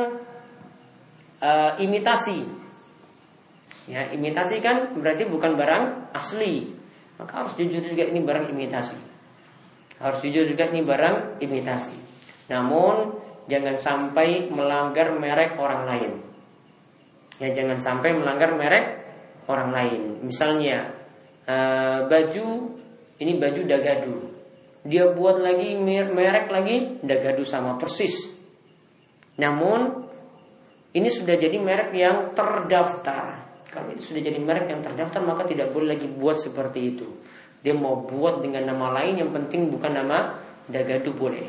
uh, imitasi. Ya, imitasi kan berarti bukan barang asli. Maka harus jujur juga ini barang imitasi. Harus jujur juga ini barang imitasi. Namun jangan sampai melanggar merek orang lain. Ya jangan sampai melanggar merek orang lain. Misalnya uh, baju ini baju dagadu. Dia buat lagi merek lagi dagadu sama persis. Namun ini sudah jadi merek yang terdaftar. Kalau itu sudah jadi merek yang terdaftar maka tidak boleh lagi buat seperti itu. Dia mau buat dengan nama lain yang penting bukan nama dagadu boleh.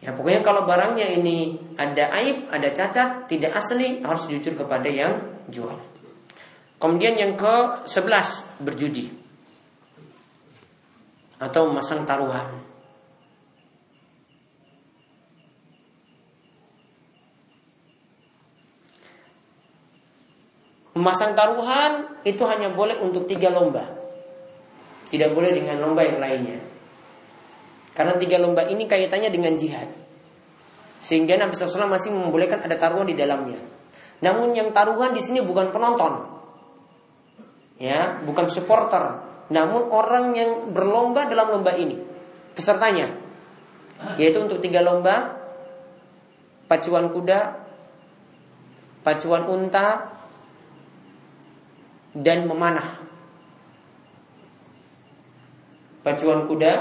Ya pokoknya kalau barangnya ini ada aib, ada cacat, tidak asli harus jujur kepada yang jual. Kemudian yang ke sebelas berjudi atau memasang taruhan. Memasang taruhan itu hanya boleh untuk tiga lomba. Tidak boleh dengan lomba yang lainnya. Karena tiga lomba ini kaitannya dengan jihad. Sehingga Nabi SAW masih membolehkan ada taruhan di dalamnya. Namun yang taruhan di sini bukan penonton. Ya, bukan supporter. Namun orang yang berlomba dalam lomba ini. Pesertanya. Yaitu untuk tiga lomba. Pacuan kuda. Pacuan unta. Dan memanah pacuan kuda,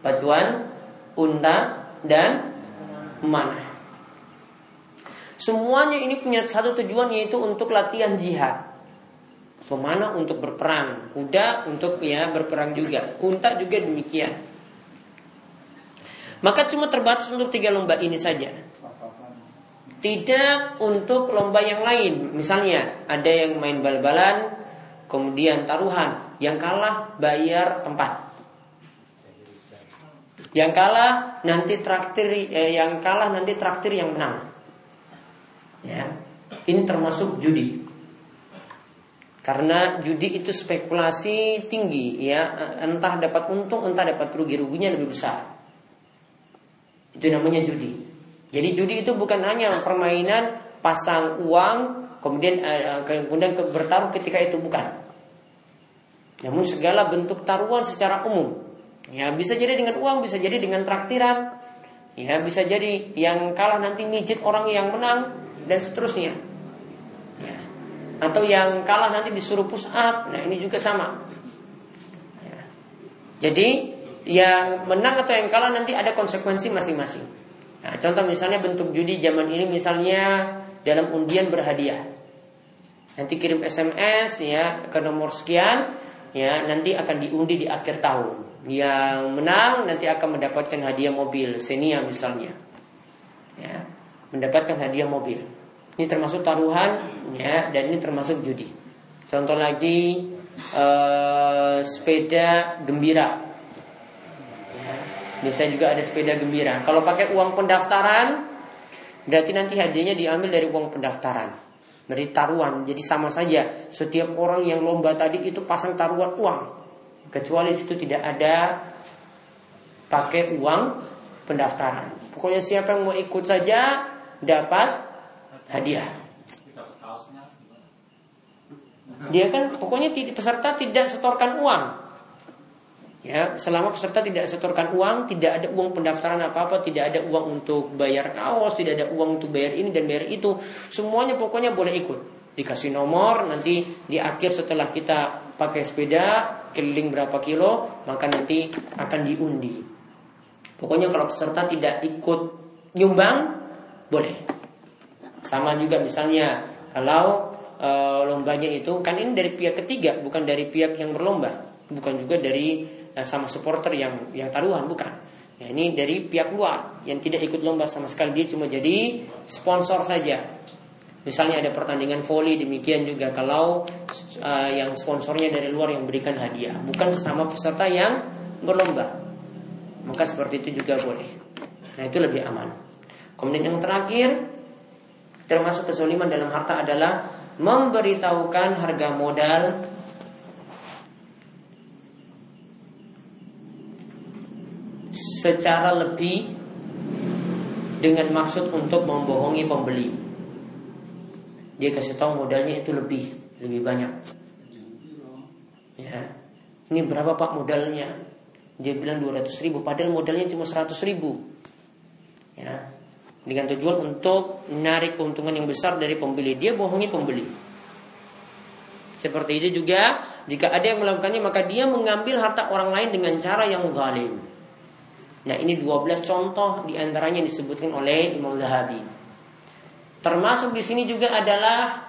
pacuan unta dan mana. Semuanya ini punya satu tujuan yaitu untuk latihan jihad. Pemanah untuk berperang, kuda untuk ya berperang juga, unta juga demikian. Maka cuma terbatas untuk tiga lomba ini saja. Tidak untuk lomba yang lain. Misalnya ada yang main bal-balan, kemudian taruhan, yang kalah bayar tempat. Yang kalah nanti traktir, eh, yang kalah nanti traktir yang menang. Ya, ini termasuk judi. Karena judi itu spekulasi tinggi ya, entah dapat untung, entah dapat rugi, ruginya lebih besar. Itu namanya judi. Jadi judi itu bukan hanya permainan pasang uang kemudian uh, kemudian bertaruh ketika itu bukan. Namun segala bentuk taruhan secara umum. Ya, bisa jadi dengan uang, bisa jadi dengan traktiran. Ya, bisa jadi yang kalah nanti mijit orang yang menang dan seterusnya atau yang kalah nanti disuruh push up. Nah, ini juga sama. Ya. Jadi yang menang atau yang kalah nanti ada konsekuensi masing-masing. Nah, contoh misalnya bentuk judi zaman ini misalnya dalam undian berhadiah. Nanti kirim SMS ya ke nomor sekian ya nanti akan diundi di akhir tahun. Yang menang nanti akan mendapatkan hadiah mobil Xenia misalnya. Ya, mendapatkan hadiah mobil. Ini termasuk taruhan ya dan ini termasuk judi. Contoh lagi eh, sepeda gembira. Ya, bisa juga ada sepeda gembira. Kalau pakai uang pendaftaran berarti nanti hadiahnya diambil dari uang pendaftaran. Dari taruhan. Jadi sama saja setiap orang yang lomba tadi itu pasang taruhan uang. Kecuali situ tidak ada pakai uang pendaftaran. Pokoknya siapa yang mau ikut saja dapat hadiah. Dia kan pokoknya peserta tidak setorkan uang. Ya, selama peserta tidak setorkan uang, tidak ada uang pendaftaran apa-apa, tidak ada uang untuk bayar kaos, tidak ada uang untuk bayar ini dan bayar itu, semuanya pokoknya boleh ikut. Dikasih nomor, nanti di akhir setelah kita pakai sepeda keliling berapa kilo, maka nanti akan diundi. Pokoknya kalau peserta tidak ikut nyumbang, boleh. Sama juga misalnya kalau e, lombanya itu kan ini dari pihak ketiga, bukan dari pihak yang berlomba, bukan juga dari sama supporter yang yang taruhan, bukan. Ya, ini dari pihak luar yang tidak ikut lomba sama sekali dia cuma jadi sponsor saja. Misalnya ada pertandingan voli demikian juga kalau e, yang sponsornya dari luar yang berikan hadiah, bukan sesama peserta yang berlomba. Maka seperti itu juga boleh. Nah itu lebih aman. Kemudian yang terakhir Termasuk kezaliman dalam harta adalah memberitahukan harga modal secara lebih dengan maksud untuk membohongi pembeli. Dia kasih tahu modalnya itu lebih, lebih banyak. Ya. Ini berapa Pak modalnya? Dia bilang 200 ribu Padahal modalnya cuma 100 ribu Ya dengan tujuan untuk menarik keuntungan yang besar dari pembeli. Dia bohongi pembeli. Seperti itu juga jika ada yang melakukannya maka dia mengambil harta orang lain dengan cara yang zalim. Nah, ini 12 contoh di antaranya disebutkan oleh Imam Zahabi. Termasuk di sini juga adalah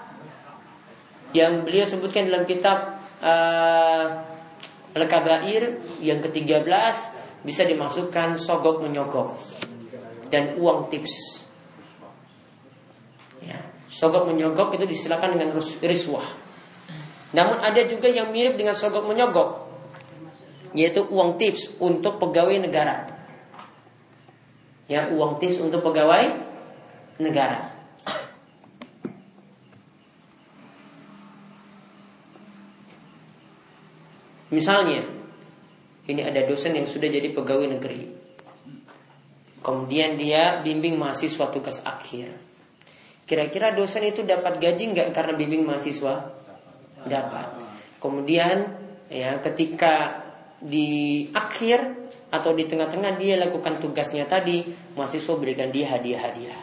yang beliau sebutkan dalam kitab uh, Al-Kabair yang ke-13 bisa dimasukkan sogok menyogok dan uang tips. Ya, sogok menyogok itu disilakan dengan riswah. Namun ada juga yang mirip dengan sogok menyogok, yaitu uang tips untuk pegawai negara. Ya, uang tips untuk pegawai negara. Misalnya, ini ada dosen yang sudah jadi pegawai negeri. Kemudian dia bimbing mahasiswa tugas akhir. Kira-kira dosen itu dapat gaji nggak karena bimbing mahasiswa? Dapat. Kemudian ya ketika di akhir atau di tengah-tengah dia lakukan tugasnya tadi, mahasiswa berikan dia hadiah-hadiah.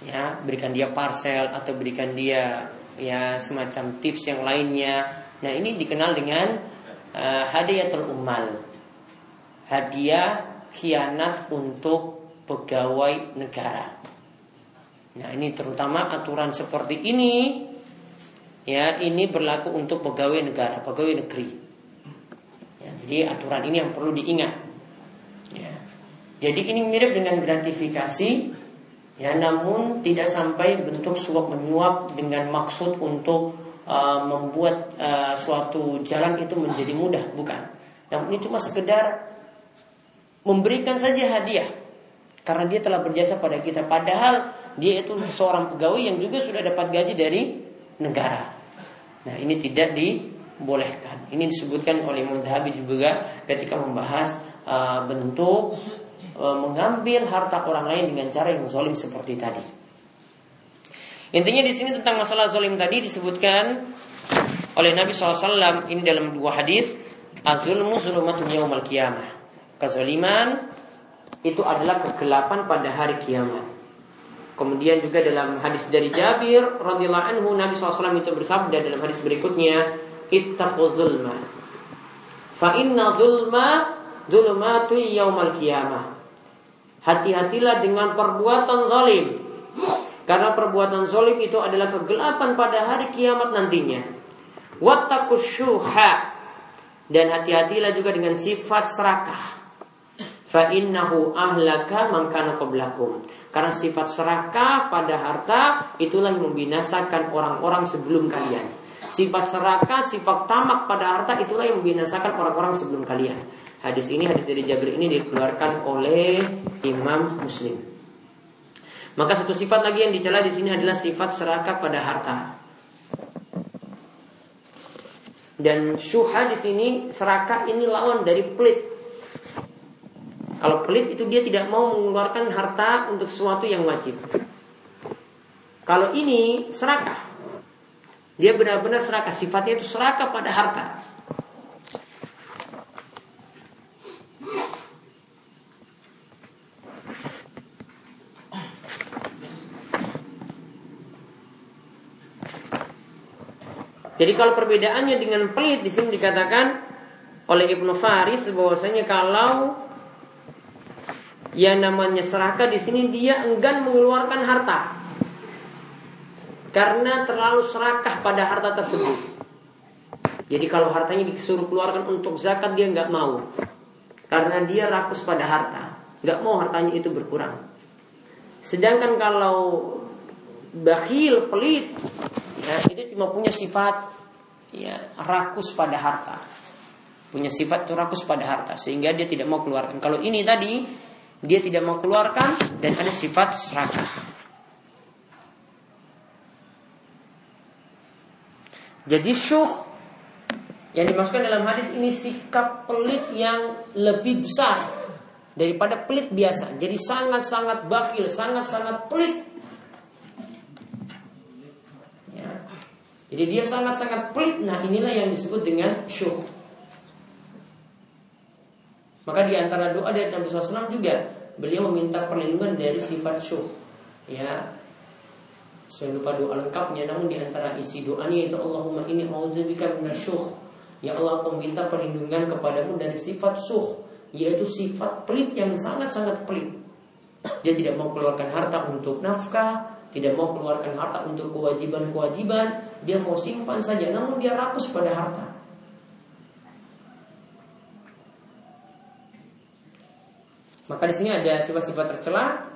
Ya, berikan dia parcel atau berikan dia ya semacam tips yang lainnya. Nah, ini dikenal dengan uh, hadiatul ummal. Hadiah khianat untuk pegawai negara. Nah, ini terutama aturan seperti ini ya ini berlaku untuk pegawai negara, pegawai negeri. Jadi aturan ini yang perlu diingat. Ya. Jadi ini mirip dengan gratifikasi, ya namun tidak sampai bentuk suap menyuap dengan maksud untuk uh, membuat uh, suatu jalan itu menjadi mudah, bukan. Namun ini cuma sekedar memberikan saja hadiah karena dia telah berjasa pada kita. Padahal dia itu seorang pegawai yang juga sudah dapat gaji dari negara. Nah ini tidak dibolehkan. Ini disebutkan oleh Mudhabi juga ketika membahas uh, bentuk uh, mengambil harta orang lain dengan cara yang zalim seperti tadi. Intinya di sini tentang masalah zalim tadi disebutkan oleh Nabi SAW ini dalam dua hadis azulmu zulumatun yaumal qiyamah. Kezaliman itu adalah kegelapan pada hari kiamat. Kemudian juga dalam hadis dari Jabir radhiyallahu anhu Nabi SAW itu bersabda dalam hadis berikutnya, "Ittaqu zulma." Fa inna zulma zulmatu yaumal qiyamah. Hati-hatilah dengan perbuatan zalim. Karena perbuatan zalim itu adalah kegelapan pada hari kiamat nantinya. Wattaqus syuha. Dan hati-hatilah juga dengan sifat serakah fa innahu ahlaka man kana qablakum. Karena sifat serakah pada harta itulah yang membinasakan orang-orang sebelum kalian. Sifat serakah, sifat tamak pada harta itulah yang membinasakan orang-orang sebelum kalian. Hadis ini, hadis dari Jabir ini dikeluarkan oleh Imam Muslim. Maka satu sifat lagi yang dicela di sini adalah sifat serakah pada harta. Dan syuha di sini serakah ini lawan dari pelit. Kalau pelit itu dia tidak mau mengeluarkan harta untuk sesuatu yang wajib. Kalau ini serakah. Dia benar-benar serakah. Sifatnya itu serakah pada harta. Jadi kalau perbedaannya dengan pelit di sini dikatakan oleh Ibnu Faris bahwasanya kalau yang namanya serakah di sini dia enggan mengeluarkan harta. Karena terlalu serakah pada harta tersebut. Jadi kalau hartanya disuruh keluarkan untuk zakat dia nggak mau. Karena dia rakus pada harta. Nggak mau hartanya itu berkurang. Sedangkan kalau bakhil, pelit, ya, itu cuma punya sifat ya rakus pada harta. Punya sifat itu rakus pada harta sehingga dia tidak mau keluarkan. Kalau ini tadi dia tidak mau keluarkan dan ada sifat serakah. Jadi syuh yang dimasukkan dalam hadis ini sikap pelit yang lebih besar daripada pelit biasa. Jadi sangat-sangat bakhil, sangat-sangat pelit. Ya. Jadi dia sangat-sangat pelit. Nah inilah yang disebut dengan syuh. Maka di antara doa dari Nabi SAW juga beliau meminta perlindungan dari sifat syuh. Ya, saya lupa doa lengkapnya namun di antara isi doanya itu Allahumma ini auzubika minasyuh. Ya Allah aku minta perlindungan kepadamu dari sifat syuh yaitu sifat pelit yang sangat-sangat pelit. Dia tidak mau keluarkan harta untuk nafkah, tidak mau keluarkan harta untuk kewajiban-kewajiban, dia mau simpan saja namun dia rakus pada harta. Maka di sini ada sifat-sifat tercela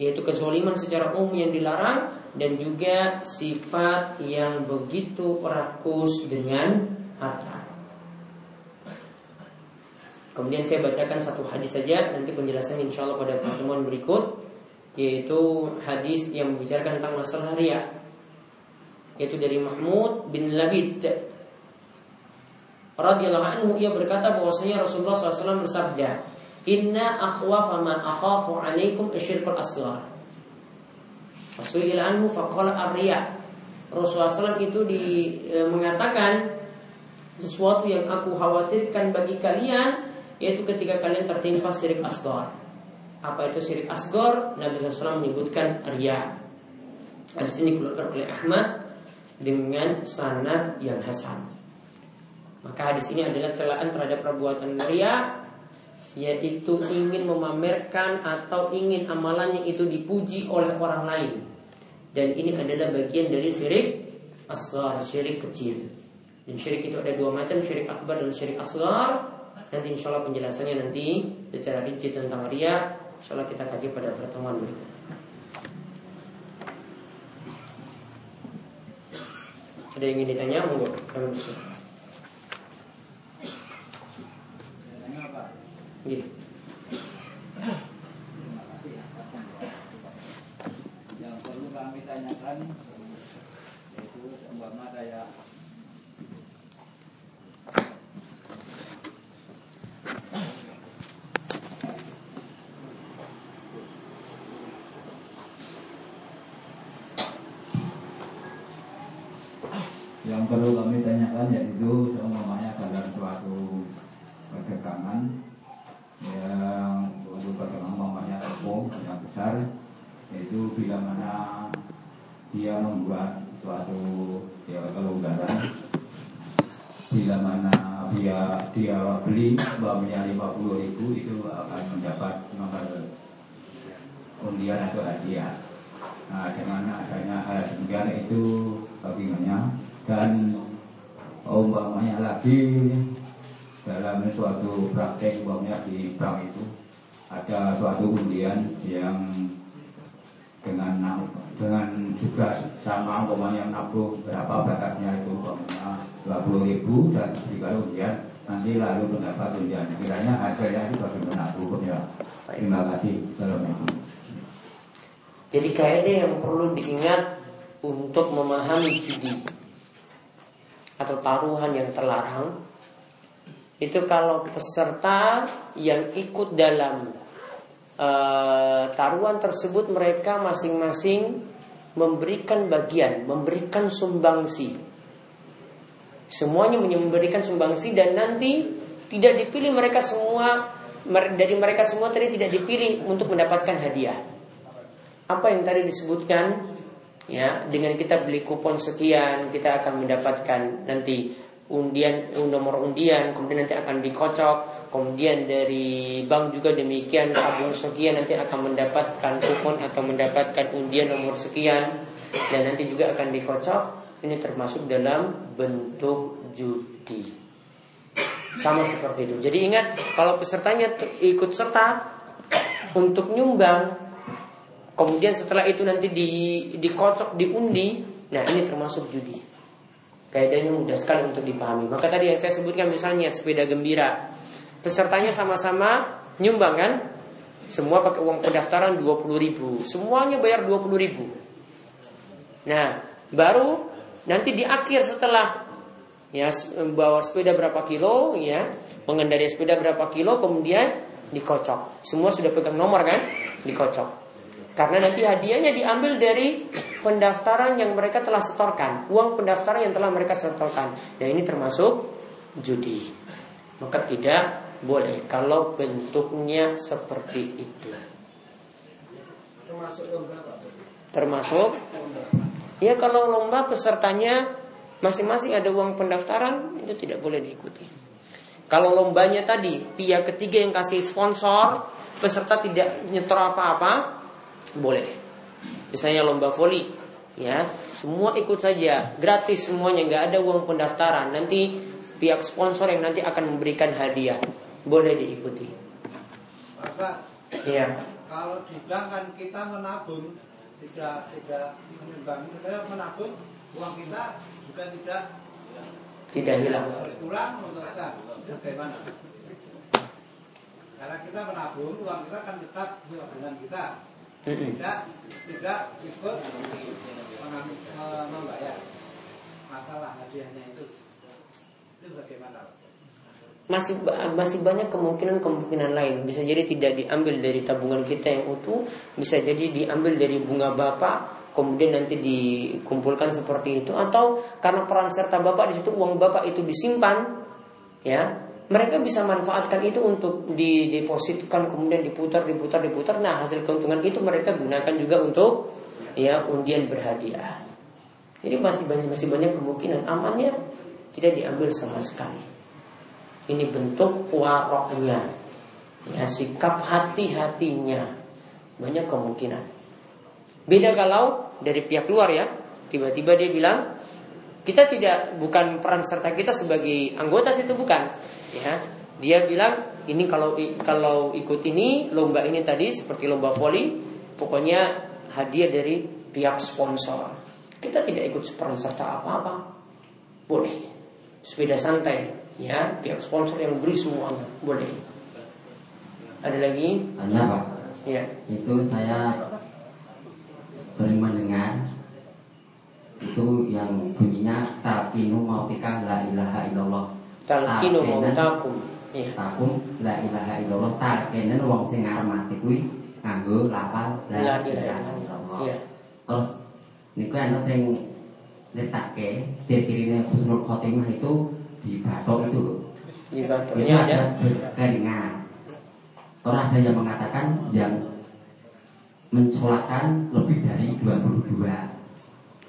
yaitu kezoliman secara umum yang dilarang dan juga sifat yang begitu rakus dengan harta. Kemudian saya bacakan satu hadis saja nanti penjelasan insya Allah pada pertemuan berikut yaitu hadis yang membicarakan tentang masalah ria yaitu dari Mahmud bin Labid radhiyallahu anhu ia berkata bahwasanya Rasulullah SAW bersabda Inna akhwafa ma akhafu alaikum asyirkul asghar. Rasulullah anhu faqala ar-riya. Rasulullah SAW itu di, e, mengatakan sesuatu yang aku khawatirkan bagi kalian yaitu ketika kalian tertimpa syirik asghar. Apa itu syirik asghar? Nabi SAW menyebutkan riya. Hadis ini dikeluarkan oleh Ahmad dengan sanad yang hasan. Maka hadis ini adalah celaan terhadap perbuatan riya yaitu ingin memamerkan atau ingin amalannya itu dipuji oleh orang lain. Dan ini adalah bagian dari syirik asgar, syirik kecil. Dan syirik itu ada dua macam, syirik akbar dan syirik asgar. Nanti insya Allah penjelasannya nanti secara rinci tentang ria. Insya Allah kita kaji pada pertemuan berikutnya. Ada yang ingin ditanya? Monggo, kami bisa. Gitu. Yang perlu kami tanyakan yaitu umpama kayak yang perlu kami tanyakan yaitu seumpamanya dalam suatu perdagangan yang untuk perdagangan umpamanya tepung yang besar yaitu bila mana dia membuat suatu ya kelonggaran bila mana dia dia beli umpamanya 50 ribu itu akan mendapat nomor undian atau hadiah. Nah dengan adanya hal demikian itu bagaimana dan umpamanya lagi dalam suatu praktek umpamanya di bank itu ada suatu undian yang dengan dengan juga sama umpamanya nabung berapa bakatnya itu umpamanya dua puluh ribu dan jika undian nanti lalu mendapat undian. Kiranya hasilnya itu bagaimana hukum ya. Terima kasih. Assalamualaikum. Jadi kaidah yang perlu diingat untuk memahami judi atau taruhan yang terlarang. Itu kalau peserta yang ikut dalam uh, taruhan tersebut mereka masing-masing memberikan bagian, memberikan sumbangsi. Semuanya memberikan sumbangsi dan nanti tidak dipilih mereka semua dari mereka semua tadi tidak dipilih untuk mendapatkan hadiah. Apa yang tadi disebutkan ya dengan kita beli kupon sekian kita akan mendapatkan nanti undian nomor undian kemudian nanti akan dikocok kemudian dari bank juga demikian tabung sekian nanti akan mendapatkan kupon atau mendapatkan undian nomor sekian dan nanti juga akan dikocok. Ini termasuk dalam bentuk judi. Sama seperti itu. Jadi ingat kalau pesertanya ikut serta untuk nyumbang kemudian setelah itu nanti di dikocok diundi nah ini termasuk judi Kaidahnya mudah sekali untuk dipahami. Maka tadi yang saya sebutkan misalnya sepeda gembira. Pesertanya sama-sama nyumbang kan? Semua pakai uang pendaftaran 20 ribu. Semuanya bayar 20 ribu. Nah, baru nanti di akhir setelah ya bawa sepeda berapa kilo ya mengendarai sepeda berapa kilo kemudian dikocok semua sudah pegang nomor kan dikocok karena nanti hadiahnya diambil dari pendaftaran yang mereka telah setorkan, uang pendaftaran yang telah mereka setorkan. Dan ini termasuk judi. Maka tidak boleh kalau bentuknya seperti itu. Termasuk lomba Termasuk Ya kalau lomba pesertanya masing-masing ada uang pendaftaran itu tidak boleh diikuti. Kalau lombanya tadi pihak ketiga yang kasih sponsor, peserta tidak nyetor apa-apa, boleh. Misalnya lomba voli, ya semua ikut saja, gratis semuanya, nggak ada uang pendaftaran. Nanti pihak sponsor yang nanti akan memberikan hadiah, boleh diikuti. Bapak, ya. kalau di bank kan kita menabung, tidak tidak menyumbang, kita menabung uang kita juga tidak tidak hilang. Pulang bagaimana? Karena kita menabung, uang kita kan tetap dengan kita tidak tidak ikut membayar masalah hadiahnya itu. Itu bagaimana? Masih masih banyak kemungkinan kemungkinan lain. Bisa jadi tidak diambil dari tabungan kita yang utuh bisa jadi diambil dari bunga bapak kemudian nanti dikumpulkan seperti itu atau karena peran serta bapak di situ uang bapak itu disimpan ya mereka bisa manfaatkan itu untuk didepositkan kemudian diputar diputar diputar. Nah hasil keuntungan itu mereka gunakan juga untuk ya undian berhadiah. Jadi masih banyak masih banyak kemungkinan. Amannya tidak diambil sama sekali. Ini bentuk waroknya. Ya sikap hati-hatinya. Banyak kemungkinan. Beda kalau dari pihak luar ya. Tiba-tiba dia bilang Kita tidak bukan peran serta kita sebagai anggota situ bukan, ya. Dia bilang ini kalau kalau ikut ini lomba ini tadi seperti lomba voli, pokoknya hadiah dari pihak sponsor. Kita tidak ikut peran serta apa-apa. Boleh. Sepeda santai, ya, pihak sponsor yang beri semuanya, boleh. Ada lagi? Tanya Pak. Ya. Itu saya sering mendengar itu yang bunyinya talqinu mautika la ilaha illallah. Talqinu Talqinan- mautakum. Ya. Takum la ilaha illallah talqinen wong sing arep mati kuwi nganggo lafal La la ilaha illallah. illallah. Ya. Terus niku ana sing letake ciri-cirine husnul khotimah itu di batok itu loh. Di Itu batunya ada ada berkeringat. Orang ada yang mengatakan yang mensolatkan lebih dari 22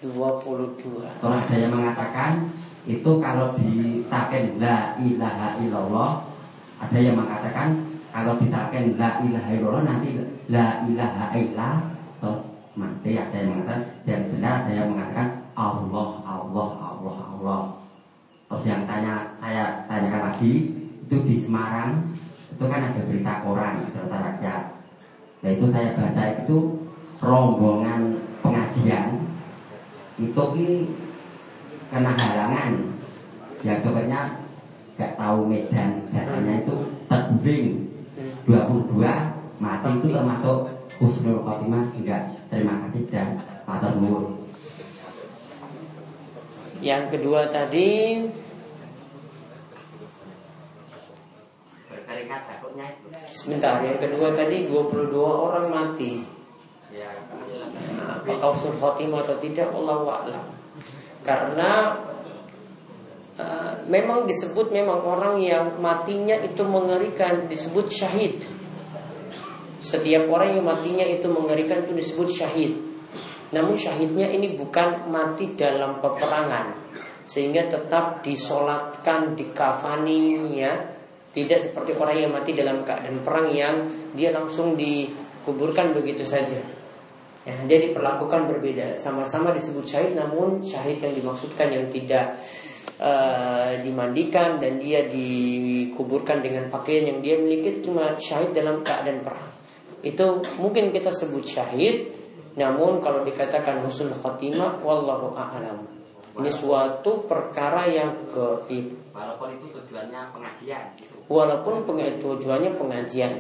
22. Orang ada yang mengatakan itu kalau ditaken la ilaha illallah ada yang mengatakan kalau ditaken la ilaha illallah nanti la ilaha illallah terus mati. Ada yang mengatakan dan benar ada yang mengatakan Allah Allah Allah Allah. Terus yang tanya saya tanyakan lagi itu di Semarang? Itu kan ada berita koran berita rakyat nah itu saya baca itu rombongan pengajian. Itu ki kena halangan. Yang sebenarnya gak tahu medan datanya itu terguling 22 mati itu termasuk husnul khotimah. Enggak terima kasih dan matur nuwun. Yang kedua tadi. Berkeringat takutnya. Sebentar, yang kedua tadi 22 orang mati. ya Nah, apakah husnul khotimah atau tidak? Allah a'lam. Karena uh, memang disebut memang orang yang matinya itu mengerikan disebut syahid. Setiap orang yang matinya itu mengerikan itu disebut syahid. Namun syahidnya ini bukan mati dalam peperangan sehingga tetap disolatkan, dikafani ya. Tidak seperti orang yang mati dalam keadaan perang yang dia langsung dikuburkan begitu saja. Ya, dia diperlakukan berbeda. Sama-sama disebut syahid, namun syahid yang dimaksudkan yang tidak eh, dimandikan dan dia dikuburkan dengan pakaian yang dia miliki cuma syahid dalam keadaan perang. Itu mungkin kita sebut syahid, namun kalau dikatakan husnul khatimah, wallahu a'lam. Ini suatu perkara yang gaib. walaupun itu tujuannya pengajian gitu. Walaupun tujuannya pengajian.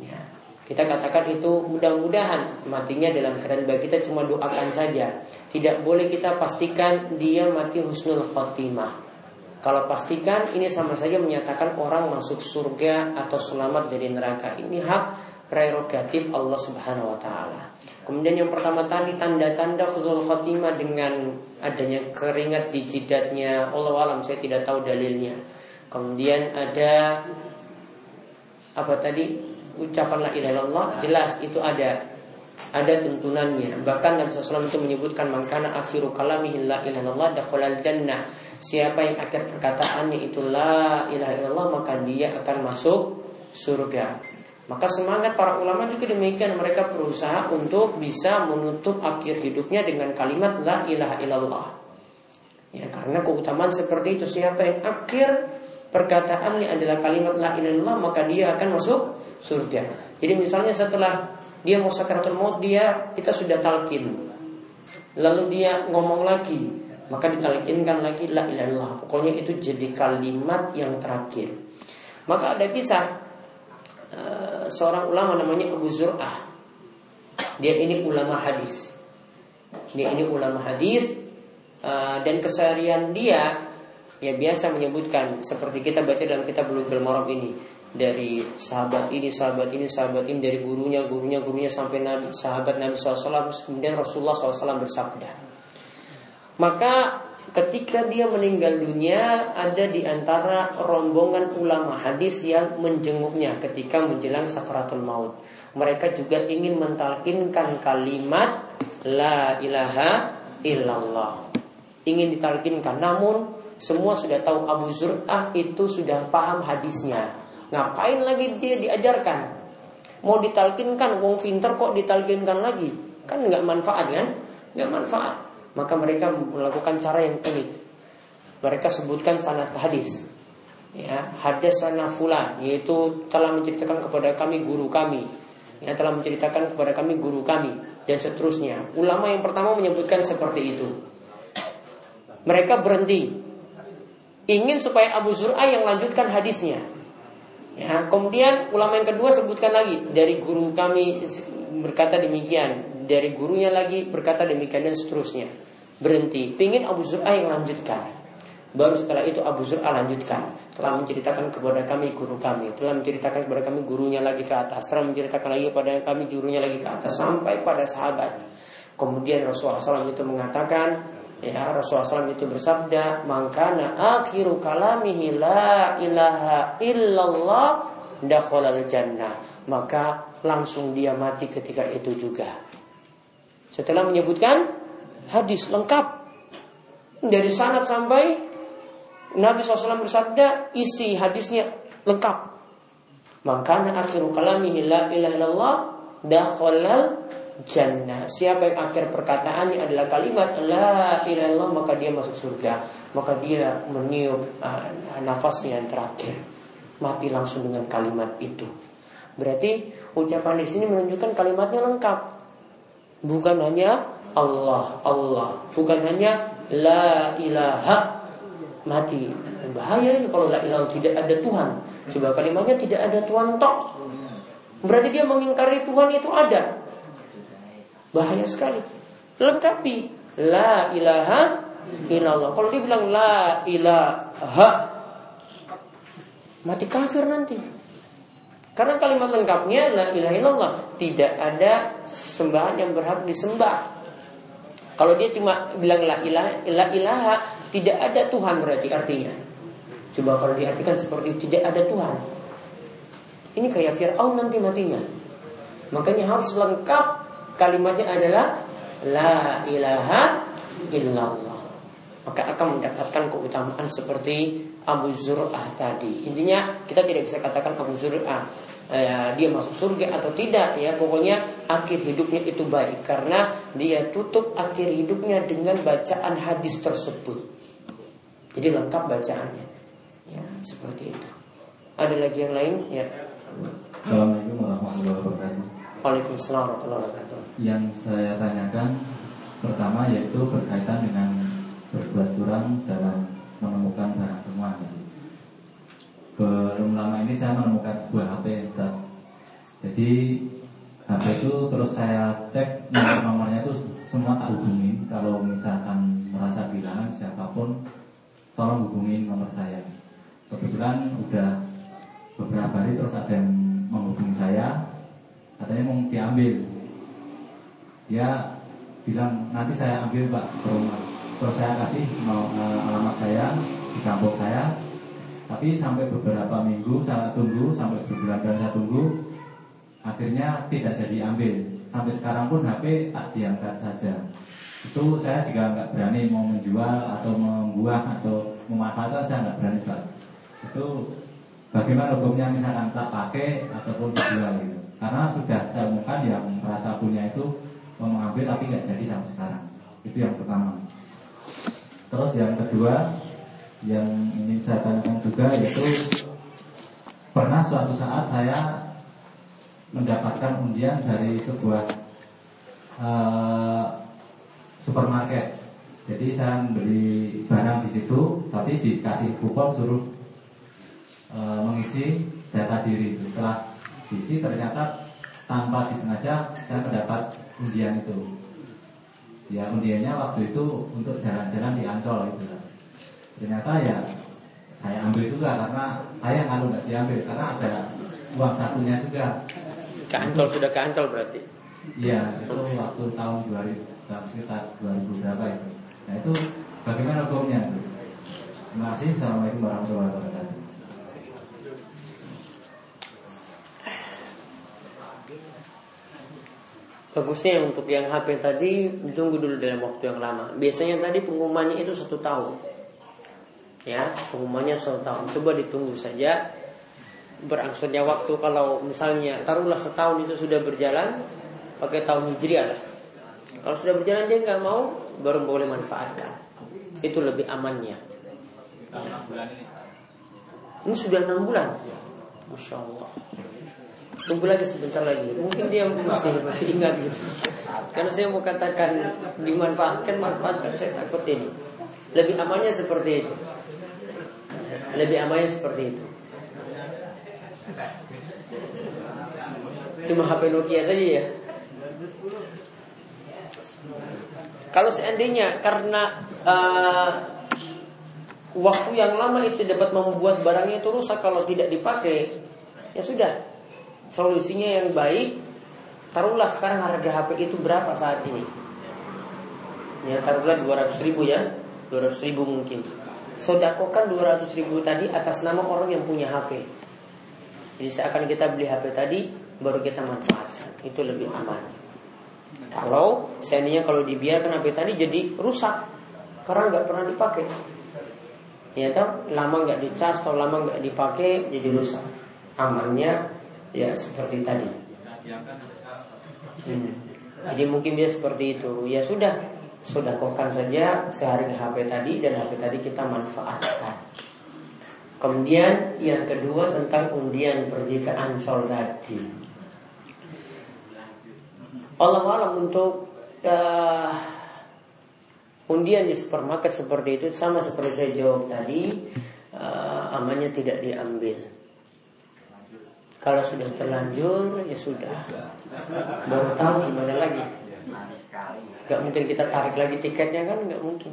Ya. Kita katakan itu mudah-mudahan matinya dalam keadaan baik kita cuma doakan saja. Tidak boleh kita pastikan dia mati husnul khotimah. Kalau pastikan ini sama saja menyatakan orang masuk surga atau selamat dari neraka. Ini hak prerogatif Allah Subhanahu wa taala. Kemudian yang pertama tadi tanda-tanda husnul khotimah dengan adanya keringat di jidatnya. Allah alam saya tidak tahu dalilnya. Kemudian ada apa tadi ucapan la ilaha illallah jelas itu ada ada tuntunannya. Bahkan Nabi SAW itu menyebutkan mangkana akhiru kalamihi la ilaha illallah dakhalal jannah. Siapa yang akhir perkataannya itu la ilaha illallah maka dia akan masuk surga. Maka semangat para ulama juga demikian. Mereka berusaha untuk bisa menutup akhir hidupnya dengan kalimat la ilaha illallah. Ya karena keutamaan seperti itu siapa yang akhir perkataannya adalah kalimat la ilaha illallah maka dia akan masuk surga. Jadi misalnya setelah dia mau sakaratul maut dia kita sudah talkin. Lalu dia ngomong lagi, maka ditalkinkan lagi la ilaha illallah. Pokoknya itu jadi kalimat yang terakhir. Maka ada kisah eh, seorang ulama namanya Abu Zur'ah. Dia ini ulama hadis. Dia ini ulama hadis eh, dan keseharian dia ya biasa menyebutkan seperti kita baca dalam kitab Bulughul Maram ini dari sahabat ini, sahabat ini, sahabat ini dari gurunya, gurunya, gurunya sampai nabi, sahabat Nabi SAW kemudian Rasulullah SAW bersabda. Maka ketika dia meninggal dunia ada di antara rombongan ulama hadis yang menjenguknya ketika menjelang sakaratul maut. Mereka juga ingin mentalkinkan kalimat la ilaha illallah. Ingin ditalkinkan namun semua sudah tahu Abu Zur'ah itu sudah paham hadisnya. Ngapain lagi dia diajarkan? Mau ditalkinkan, wong pinter kok ditalkinkan lagi? Kan nggak manfaat kan? Nggak manfaat. maka mereka melakukan cara yang unik. Mereka sebutkan sanad hadis. Ya, hadis sana fulan yaitu telah menceritakan kepada kami guru kami yang telah menceritakan kepada kami guru kami dan seterusnya. Ulama yang pertama menyebutkan seperti itu. Mereka berhenti ingin supaya Abu Zur'a yang lanjutkan hadisnya. Ya, kemudian ulama yang kedua sebutkan lagi dari guru kami berkata demikian, dari gurunya lagi berkata demikian dan seterusnya. Berhenti, pingin Abu Zur'a yang lanjutkan. Baru setelah itu Abu Zur'a lanjutkan Telah menceritakan kepada kami guru kami Telah menceritakan kepada kami gurunya lagi ke atas Telah menceritakan lagi kepada kami gurunya lagi ke atas Sampai pada sahabat Kemudian Rasulullah SAW itu mengatakan Ya Rasulullah SAW itu bersabda Mangkana akhiru kalamihi la ilaha illallah Dakhalal jannah Maka langsung dia mati ketika itu juga Setelah menyebutkan hadis lengkap dari sanat sampai Nabi SAW bersabda, isi hadisnya lengkap. Makanya akhiru kalamihi la ilaha illallah dakhalal jannah. Siapa yang akhir perkataannya adalah kalimat la ilaha illallah maka dia masuk surga. Maka dia meniup uh, nafasnya yang terakhir. Mati langsung dengan kalimat itu. Berarti ucapan di sini menunjukkan kalimatnya lengkap. Bukan hanya Allah, Allah. Bukan hanya la ilaha mati. Bahaya ini kalau la ilaha tidak ada Tuhan. Coba kalimatnya tidak ada Tuhan tok. Berarti dia mengingkari Tuhan itu ada. Bahaya sekali. Lengkapi la ilaha illallah. Kalau dia bilang la ilaha mati kafir nanti. Karena kalimat lengkapnya la ilaha illallah, tidak ada sembahan yang berhak disembah. Kalau dia cuma bilang la ilaha, la ilaha tidak ada Tuhan berarti artinya. Coba kalau diartikan seperti itu tidak ada Tuhan. Ini kayak Fir'aun nanti matinya. Makanya harus lengkap kalimatnya adalah La ilaha illallah. Maka akan mendapatkan keutamaan seperti Abu Zur'ah tadi. Intinya kita tidak bisa katakan Abu Zur'ah eh, dia masuk surga atau tidak ya. Pokoknya akhir hidupnya itu baik. Karena dia tutup akhir hidupnya dengan bacaan hadis tersebut. Jadi lengkap bacaannya. Ya seperti itu. Ada lagi yang lain? Ya. Assalamualaikum warahmatullahi wabarakatuh. Waalaikumsalam warahmatullahi wabarakatuh Yang saya tanyakan Pertama yaitu berkaitan dengan Berbuat kurang dalam Menemukan barang temuan belum lama ini saya menemukan sebuah HP Ustaz. Jadi HP itu terus saya cek nomor-nomornya itu semua tak hubungi Kalau misalkan merasa kehilangan siapa pun Tolong hubungin nomor saya. Kebetulan udah beberapa hari terus ada yang menghubungi saya. Katanya mau diambil Dia bilang nanti saya ambil pak ke rumah Terus saya kasih mau, uh, alamat saya di kampung saya tapi sampai beberapa minggu saya tunggu, sampai beberapa bulan saya tunggu, akhirnya tidak jadi ambil. Sampai sekarang pun HP tak diangkat saja. Itu saya juga nggak berani mau menjual atau membuang atau memanfaatkan saya nggak berani pak. Itu bagaimana hukumnya misalkan tak pakai ataupun dijual gitu. Karena sudah saya umumkan yang merasa punya itu mau mengambil tapi nggak jadi sampai sekarang. Itu yang pertama. Terus yang kedua yang ingin saya tanyakan juga yaitu pernah suatu saat saya mendapatkan undian dari sebuah uh, supermarket. Jadi saya beli barang di situ, tapi dikasih kupon suruh uh, mengisi data diri. Setelah diisi ternyata tanpa disengaja saya mendapat undian itu. Ya undiannya waktu itu untuk jalan-jalan di Ancol itu ternyata ya saya ambil juga karena saya kalau nggak diambil karena ada uang satunya juga. Keancol sudah keancol berarti? Iya itu waktu tahun 2000 sekitar 2000 berapa itu. Nah itu bagaimana hukumnya itu terima kasih. Assalamualaikum warahmatullahi wabarakatuh Bagusnya untuk yang HP tadi ditunggu dulu dalam waktu yang lama. Biasanya tadi pengumumannya itu satu tahun ya pengumumannya satu tahun coba ditunggu saja berangsurnya waktu kalau misalnya taruhlah setahun itu sudah berjalan pakai tahun hijriah lah kalau sudah berjalan dia nggak mau baru boleh manfaatkan. Itu lebih amannya. Ini sudah enam bulan. Masya Allah. Tunggu lagi sebentar lagi. Mungkin dia masih masih ingat gitu. Karena saya mau katakan dimanfaatkan, manfaatkan. Saya takut ini. Lebih amannya seperti itu. Lebih amannya seperti itu. Cuma HP Nokia saja ya. Kalau seandainya karena uh, waktu yang lama itu dapat membuat barangnya itu rusak kalau tidak dipakai, ya sudah. Solusinya yang baik, taruhlah sekarang harga HP itu berapa saat ini? Ya taruhlah 200 ribu ya, 200 ribu mungkin. Sodakokan 200 ribu tadi atas nama orang yang punya HP. Jadi seakan kita beli HP tadi, baru kita manfaatkan. Itu lebih aman. Kalau seandainya kalau dibiarkan HP tadi jadi rusak karena nggak pernah dipakai. Ya lama nggak dicas atau lama nggak dipakai jadi rusak. Amannya ya seperti tadi. Hmm. Jadi mungkin dia seperti itu. Ya sudah, sudah kokan saja sehari HP tadi dan HP tadi kita manfaatkan. Kemudian yang kedua tentang undian pergi ke Ansol tadi. Allah alam untuk uh, undian di supermarket seperti itu sama seperti saya jawab tadi uh, amannya tidak diambil. Kalau sudah terlanjur ya sudah. Baru tahu gimana lagi. Gak mungkin kita tarik lagi tiketnya kan nggak mungkin.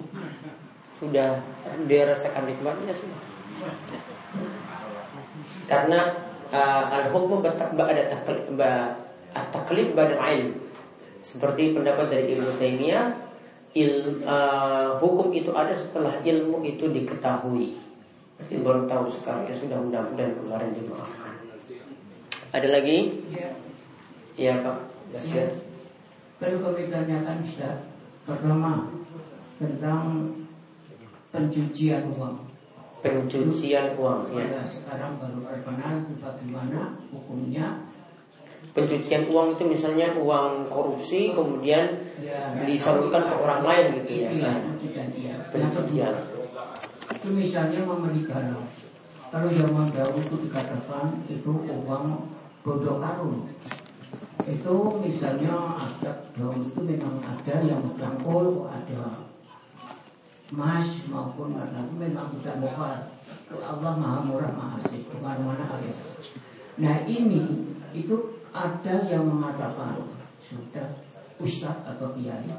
Sudah dia rasakan nikmatnya sudah. Karena uh, al-hukmu ada taklid badan ilm seperti pendapat dari Ibnu Taimiyah, il, uh, hukum itu ada setelah ilmu itu diketahui. Berarti baru tahu sekarang ya sudah mudah-mudahan kemarin dimaafkan. Ada lagi? Ya. Iya Pak. Ya. Kalau kami tanyakan Ustaz, pertama tentang pencucian uang. Pencucian uang ya. Sekarang baru terkenal bagaimana hukumnya pencucian uang itu misalnya uang korupsi kemudian disalurkan ke orang lain gitu ya. Iya, pencucian. Itu misalnya memelihara. Kalau zaman dahulu itu dikatakan itu uang bodoh karun. Itu misalnya ada daun itu memang ada yang cangkul, ada emas maupun itu memang sudah murah. Allah maha murah maha sih, ke mana-mana ada. Nah ini itu ada yang mengatakan sudah ustaz atau kiai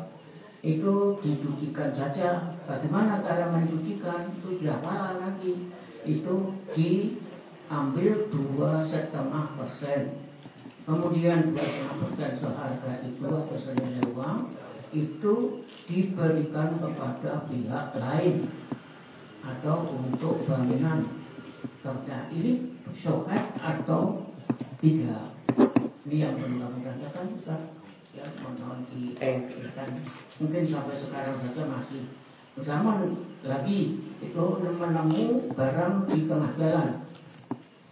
itu dicucikan saja bagaimana cara mencucikan itu sudah parah lagi itu diambil dua setengah persen. Kemudian dua setengah persen seharga itu atau senilai uang itu diberikan kepada pihak lain atau untuk bangunan. Kerja ini sokat atau tidak? Ini yang perlu kami tanyakan Ustaz. Ya mohon diingatkan mungkin sampai sekarang saja masih bersama lagi. Itu menemu barang di tengah jalan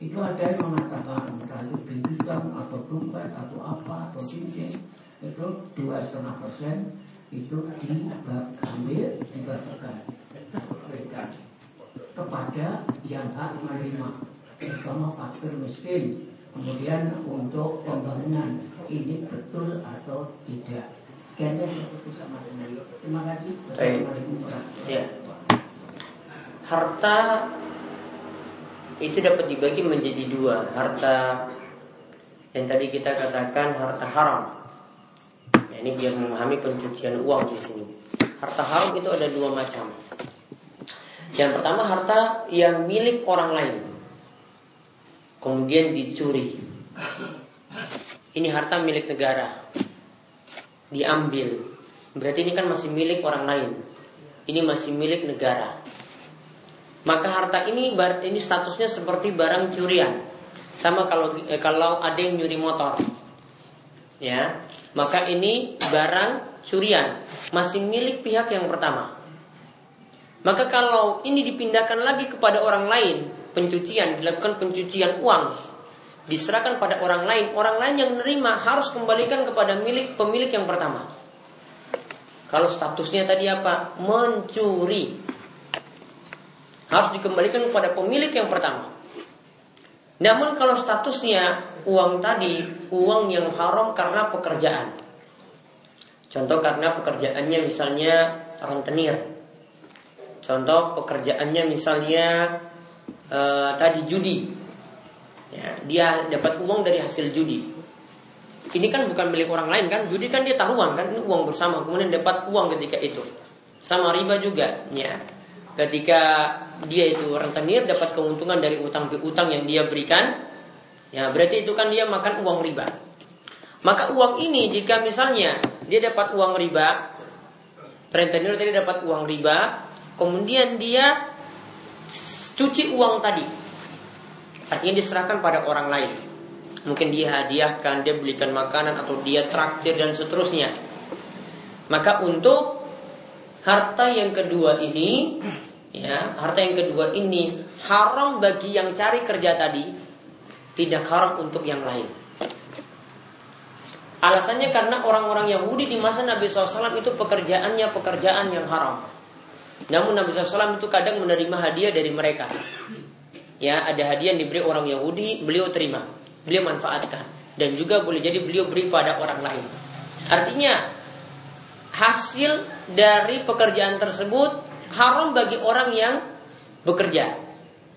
itu ada yang mengatakan itu bintang atau dompet atau apa atau cincin itu dua setengah persen itu diambil dibagikan kepada yang hak menerima terutama fakir miskin Kemudian untuk pembangunan ini betul atau tidak. Sekian sama Terima kasih. Ya. Harta itu dapat dibagi menjadi dua. Harta yang tadi kita katakan harta haram. Ya, ini biar memahami pencucian uang di sini. Harta haram itu ada dua macam. Yang pertama harta yang milik orang lain kemudian dicuri. Ini harta milik negara. Diambil. Berarti ini kan masih milik orang lain. Ini masih milik negara. Maka harta ini ini statusnya seperti barang curian. Sama kalau eh, kalau ada yang nyuri motor. Ya. Maka ini barang curian, masih milik pihak yang pertama. Maka kalau ini dipindahkan lagi kepada orang lain, pencucian, dilakukan pencucian uang, diserahkan pada orang lain, orang lain yang menerima harus kembalikan kepada milik pemilik yang pertama. Kalau statusnya tadi apa? Mencuri. Harus dikembalikan kepada pemilik yang pertama. Namun kalau statusnya uang tadi, uang yang haram karena pekerjaan. Contoh karena pekerjaannya misalnya rentenir. Contoh pekerjaannya misalnya e, tadi judi. Ya, dia dapat uang dari hasil judi. Ini kan bukan milik orang lain kan? Judi kan dia taruhan kan? Ini uang bersama. Kemudian dapat uang ketika itu. Sama riba juga. Ya. Ketika dia itu rentenir dapat keuntungan dari utang piutang yang dia berikan. Ya berarti itu kan dia makan uang riba. Maka uang ini jika misalnya dia dapat uang riba, rentenir tadi dapat uang riba, kemudian dia cuci uang tadi. Artinya diserahkan pada orang lain. Mungkin dia hadiahkan, dia belikan makanan atau dia traktir dan seterusnya. Maka untuk harta yang kedua ini, ya, harta yang kedua ini haram bagi yang cari kerja tadi, tidak haram untuk yang lain. Alasannya karena orang-orang Yahudi di masa Nabi SAW itu pekerjaannya pekerjaan yang haram. Namun Nabi SAW itu kadang menerima hadiah dari mereka. Ya, ada hadiah yang diberi orang Yahudi, beliau terima beliau manfaatkan dan juga boleh jadi beliau beri pada orang lain. Artinya hasil dari pekerjaan tersebut haram bagi orang yang bekerja,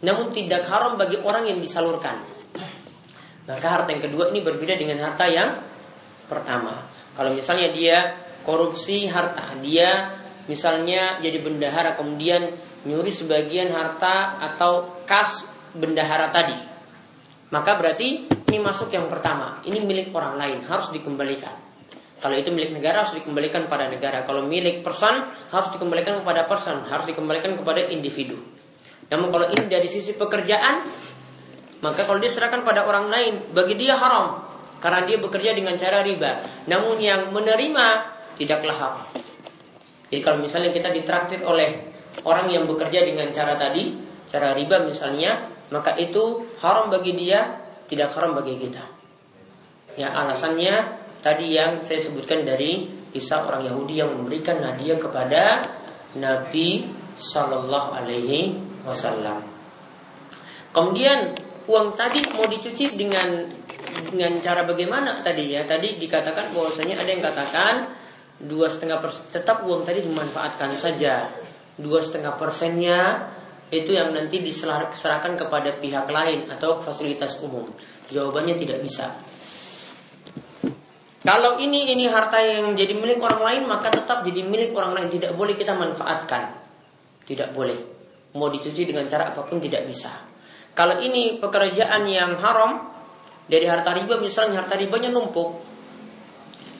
namun tidak haram bagi orang yang disalurkan. Maka harta yang kedua ini berbeda dengan harta yang pertama. Kalau misalnya dia korupsi harta, dia misalnya jadi bendahara kemudian nyuri sebagian harta atau kas bendahara tadi. Maka berarti ini masuk yang pertama. Ini milik orang lain, harus dikembalikan. Kalau itu milik negara harus dikembalikan pada negara. Kalau milik person harus dikembalikan kepada person, harus dikembalikan kepada individu. Namun kalau ini dari sisi pekerjaan, maka kalau diserahkan pada orang lain, bagi dia haram karena dia bekerja dengan cara riba. Namun yang menerima tidaklah haram. Jadi kalau misalnya kita ditraktir oleh orang yang bekerja dengan cara tadi, cara riba misalnya, maka itu haram bagi dia tidak haram bagi kita. Ya alasannya tadi yang saya sebutkan dari Isa orang Yahudi yang memberikan hadiah kepada Nabi Shallallahu Alaihi Wasallam. Kemudian uang tadi mau dicuci dengan dengan cara bagaimana tadi ya? Tadi dikatakan bahwasanya ada yang katakan dua setengah persen tetap uang tadi dimanfaatkan saja dua setengah persennya itu yang nanti diserahkan kepada pihak lain atau fasilitas umum? Jawabannya tidak bisa. Kalau ini ini harta yang jadi milik orang lain maka tetap jadi milik orang lain tidak boleh kita manfaatkan. Tidak boleh. Mau dicuci dengan cara apa pun tidak bisa. Kalau ini pekerjaan yang haram dari harta riba misalnya harta ribanya numpuk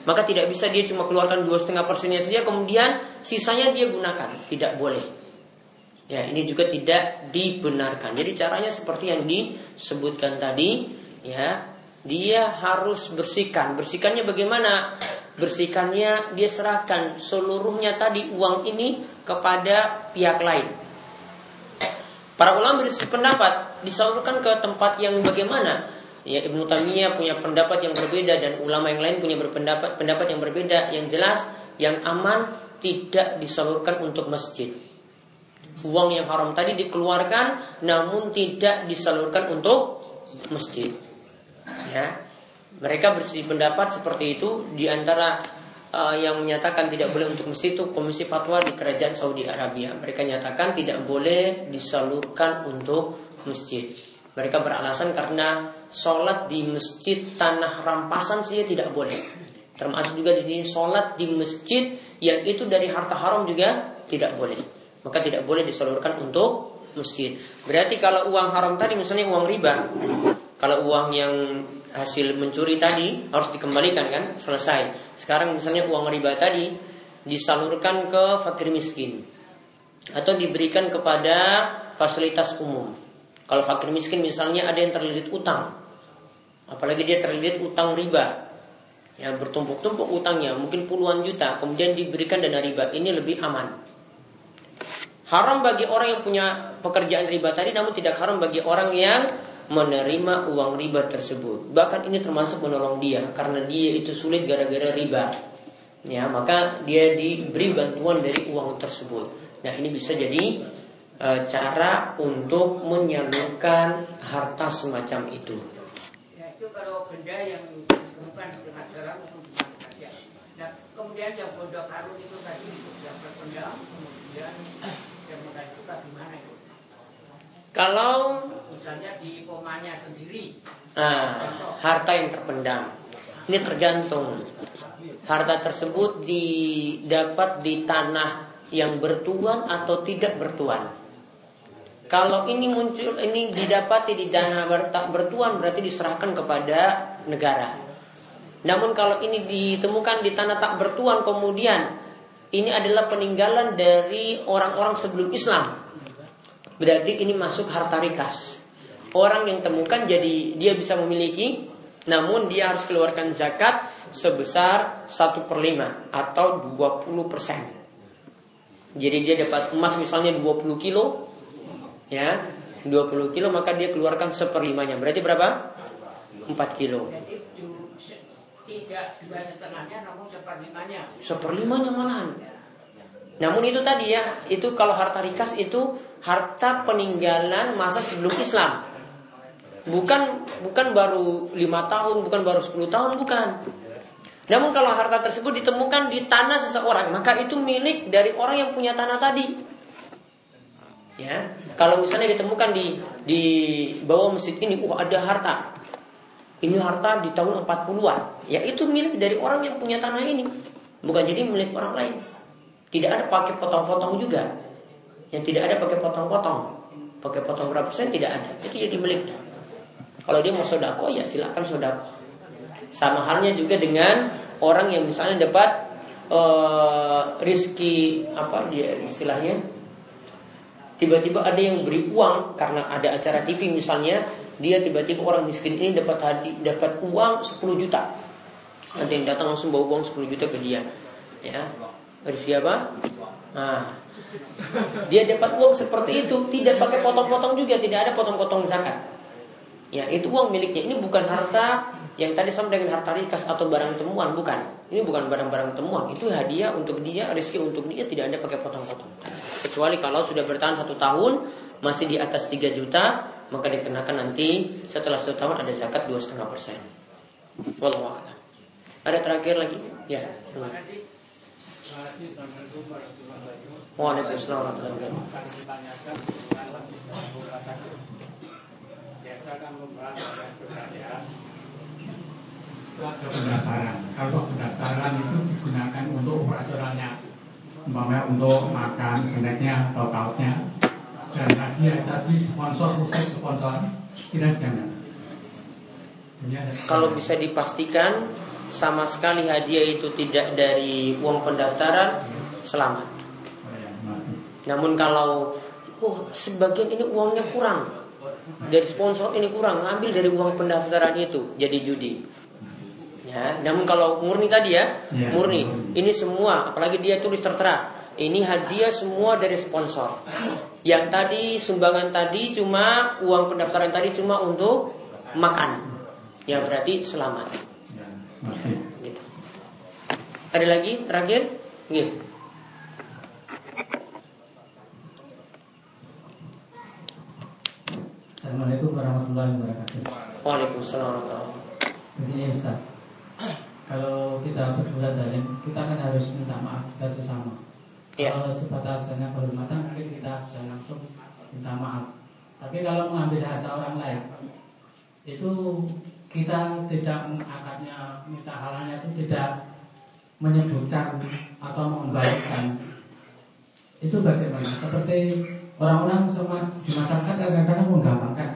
maka tidak bisa dia cuma keluarkan dua setengah persennya saja kemudian sisanya dia gunakan tidak boleh Ya, ini juga tidak dibenarkan. Jadi caranya seperti yang disebutkan tadi, ya. Dia harus bersihkan. Bersihkannya bagaimana? Bersihkannya dia serahkan seluruhnya tadi uang ini kepada pihak lain. Para ulama pendapat disalurkan ke tempat yang bagaimana? Ya Ibnu Taimiyah punya pendapat yang berbeda dan ulama yang lain punya berpendapat pendapat yang berbeda. Yang jelas yang aman tidak disalurkan untuk masjid uang yang haram tadi dikeluarkan namun tidak disalurkan untuk masjid. Ya. Mereka bersih pendapat seperti itu di antara uh, yang menyatakan tidak boleh untuk masjid itu Komisi Fatwa di Kerajaan Saudi Arabia. Mereka nyatakan tidak boleh disalurkan untuk masjid. Mereka beralasan karena sholat di masjid tanah rampasan saja tidak boleh. Termasuk juga di sini sholat di masjid yang itu dari harta haram juga tidak boleh maka tidak boleh disalurkan untuk masjid. Berarti kalau uang haram tadi misalnya uang riba, kalau uang yang hasil mencuri tadi harus dikembalikan kan, selesai. Sekarang misalnya uang riba tadi disalurkan ke fakir miskin atau diberikan kepada fasilitas umum. Kalau fakir miskin misalnya ada yang terlilit utang, apalagi dia terlilit utang riba, ya bertumpuk-tumpuk utangnya mungkin puluhan juta, kemudian diberikan dana riba, ini lebih aman. Haram bagi orang yang punya pekerjaan riba tadi namun tidak haram bagi orang yang menerima uang riba tersebut. Bahkan ini termasuk menolong dia karena dia itu sulit gara-gara riba. ya maka dia diberi bantuan dari uang tersebut. Nah ini bisa jadi e, cara untuk menyalurkan harta semacam itu. Ya itu kalau benda yang maupun di mana saja. Nah kemudian yang bodoh karun itu tadi yang terpendam, kemudian yang mengajukan bagaimana itu? Kalau misalnya di pomanya sendiri, nah, harta yang terpendam, ini tergantung harta tersebut didapat di tanah yang bertuan atau tidak bertuan. Kalau ini muncul, ini didapati di tanah bertuan berarti diserahkan kepada negara. Namun kalau ini ditemukan di tanah tak bertuan kemudian ini adalah peninggalan dari orang-orang sebelum Islam. Berarti ini masuk harta rikas. Orang yang temukan jadi dia bisa memiliki, namun dia harus keluarkan zakat sebesar 1 per 5 atau 20 persen. Jadi dia dapat emas misalnya 20 kilo, ya 20 kilo maka dia keluarkan seperlimanya. Berarti berapa? 4 kilo. Jadi tidak dua setengahnya namun seperlimanya. Seperlimanya malahan. Namun itu tadi ya, itu kalau harta rikas itu harta peninggalan masa sebelum Islam. Bukan bukan baru lima tahun, bukan baru 10 tahun, bukan. Namun kalau harta tersebut ditemukan di tanah seseorang, maka itu milik dari orang yang punya tanah tadi. Ya, kalau misalnya ditemukan di di bawah masjid ini, uh ada harta. Ini harta di tahun 40-an. Ya itu milik dari orang yang punya tanah ini. Bukan jadi milik orang lain. Tidak ada pakai potong-potong juga. Yang tidak ada pakai potong-potong. Pakai potong berapa persen tidak ada. Itu jadi milik. Kalau dia mau sodako ya silakan sodako. Sama halnya juga dengan orang yang misalnya dapat uh, rizki apa dia istilahnya? Tiba-tiba ada yang beri uang karena ada acara TV misalnya dia tiba-tiba orang miskin ini dapat hadi, dapat uang 10 juta. Ada yang datang langsung bawa uang 10 juta ke dia. Ya. Rizki apa? Nah. Dia dapat uang seperti itu tidak pakai potong-potong juga tidak ada potong-potong zakat ya itu uang miliknya ini bukan harta yang tadi sama dengan harta rikas atau barang temuan bukan. Ini bukan barang-barang temuan. Itu hadiah untuk dia, rezeki untuk dia tidak ada pakai potong-potong. Kecuali kalau sudah bertahan satu tahun masih di atas 3 juta maka dikenakan nanti setelah satu tahun ada zakat dua setengah persen. Wallahu Ada terakhir lagi? Ya. Waalaikumsalam warahmatullahi wabarakatuh. Biasa kan membahas itu ada pendaftaran. Kalau pendaftaran itu digunakan untuk operasionalnya, umpamanya untuk makan, snacknya atau kautnya, dan hadiah tadi sponsor khusus sponsor. Tidak jangan. Kalau bisa dipastikan sama sekali hadiah itu tidak dari uang pendaftaran, selamat. Oh ya, Namun kalau oh sebagian ini uangnya kurang dari sponsor ini kurang, ngambil dari uang pendaftaran itu jadi judi. Ya, namun kalau murni tadi ya, ya murni. Ini semua, apalagi dia tulis tertera. Ini hadiah semua dari sponsor. Yang tadi sumbangan tadi cuma uang pendaftaran tadi cuma untuk makan. Ya berarti selamat. Ya, gitu. Ada lagi terakhir? Gitu. Assalamualaikum warahmatullahi wabarakatuh. Waalaikumsalam warahmatullahi. Begini Ustaz, kalau kita berbuat zalim, kita kan harus minta maaf kita sesama. Ya. Kalau sebatas hanya kehormatan mungkin kita bisa langsung minta maaf. Tapi kalau mengambil harta orang lain, itu kita tidak akadnya minta halanya itu tidak menyebutkan atau mengembalikan. Itu bagaimana? Seperti orang-orang semua di masyarakat kadang-kadang menggampangkan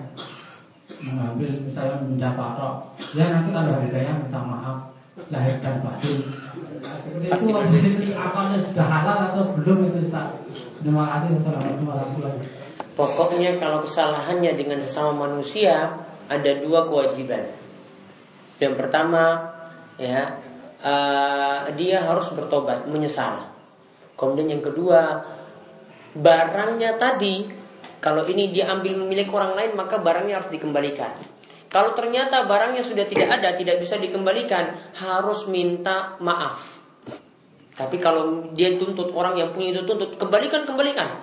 mengambil misalnya minta patok ya nanti kalau harganya minta maaf lahir dan batin. Seperti itu itu akalnya sudah halal atau belum itu Ustaz? Terima kasih. Wassalamualaikum warahmatullahi wabarakatuh. Pokoknya kalau kesalahannya dengan sesama manusia ada dua kewajiban. Yang pertama ya uh, dia harus bertobat, menyesal. Kemudian yang kedua barangnya tadi kalau ini dia ambil milik orang lain maka barangnya harus dikembalikan. Kalau ternyata barangnya sudah tidak ada, tidak bisa dikembalikan, harus minta maaf. Tapi kalau dia tuntut orang yang punya itu tuntut, kembalikan kembalikan.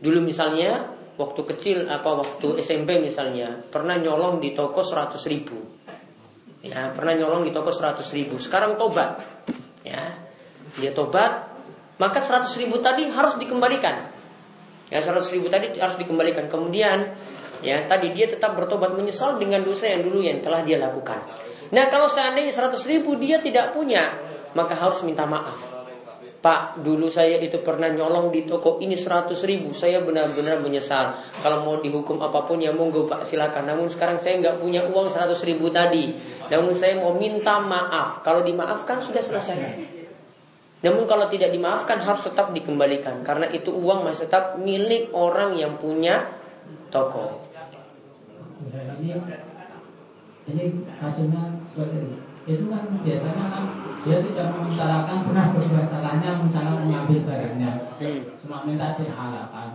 Dulu misalnya waktu kecil apa waktu SMP misalnya pernah nyolong di toko 100 ribu. Ya, pernah nyolong di toko 100 ribu. Sekarang tobat. Ya, dia tobat, maka 100 ribu tadi harus dikembalikan. Ya, 100 ribu tadi harus dikembalikan. Kemudian Ya, tadi dia tetap bertobat menyesal dengan dosa yang dulu yang telah dia lakukan. Nah, kalau seandainya 100 ribu dia tidak punya, maka harus minta maaf. Pak, dulu saya itu pernah nyolong di toko ini 100 ribu. Saya benar-benar menyesal. Kalau mau dihukum apa pun ya monggo Pak silakan. Namun sekarang saya nggak punya uang 100 ribu tadi. Namun saya mau minta maaf. Kalau dimaafkan sudah selesai. Namun kalau tidak dimaafkan harus tetap dikembalikan. Karena itu uang masih tetap milik orang yang punya toko ini ini hasilnya seperti itu itu kan biasanya kan dia tidak mengutarakan pernah berbuat salahnya misalnya mengambil barangnya hmm. cuma minta dihalalkan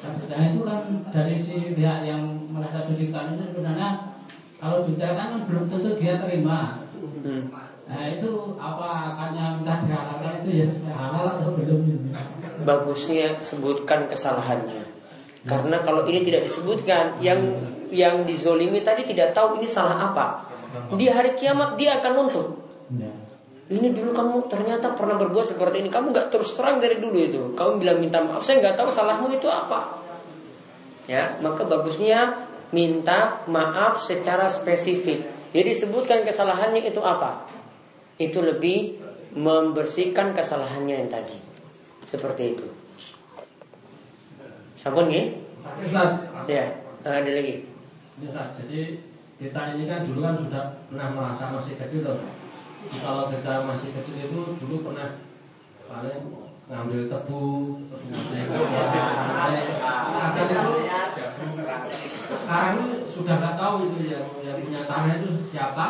dan itu kan dari si pihak yang merasa dirugikan itu sebenarnya kalau dibicarakan kan belum tentu dia terima hmm. Nah itu apa akannya minta dihalalkan itu ya halal atau belum bagusnya sebutkan kesalahannya karena kalau ini tidak disebutkan yang yang dizolimi tadi tidak tahu ini salah apa. Di hari kiamat dia akan nuntut. Ya. Ini dulu kamu ternyata pernah berbuat seperti ini. Kamu nggak terus terang dari dulu itu. Kamu bilang minta maaf. Saya nggak tahu salahmu itu apa. Ya, maka bagusnya minta maaf secara spesifik. Jadi sebutkan kesalahannya itu apa. Itu lebih membersihkan kesalahannya yang tadi. Seperti itu. Sampun ya? Ya, ada lagi. Ya, jadi kita ini kan dulu kan sudah pernah merasa masih kecil tuh. Kalau kita masih kecil itu dulu pernah paling ngambil tebu, sekarang ini sudah nggak tahu itu yang yang punya tanah itu siapa.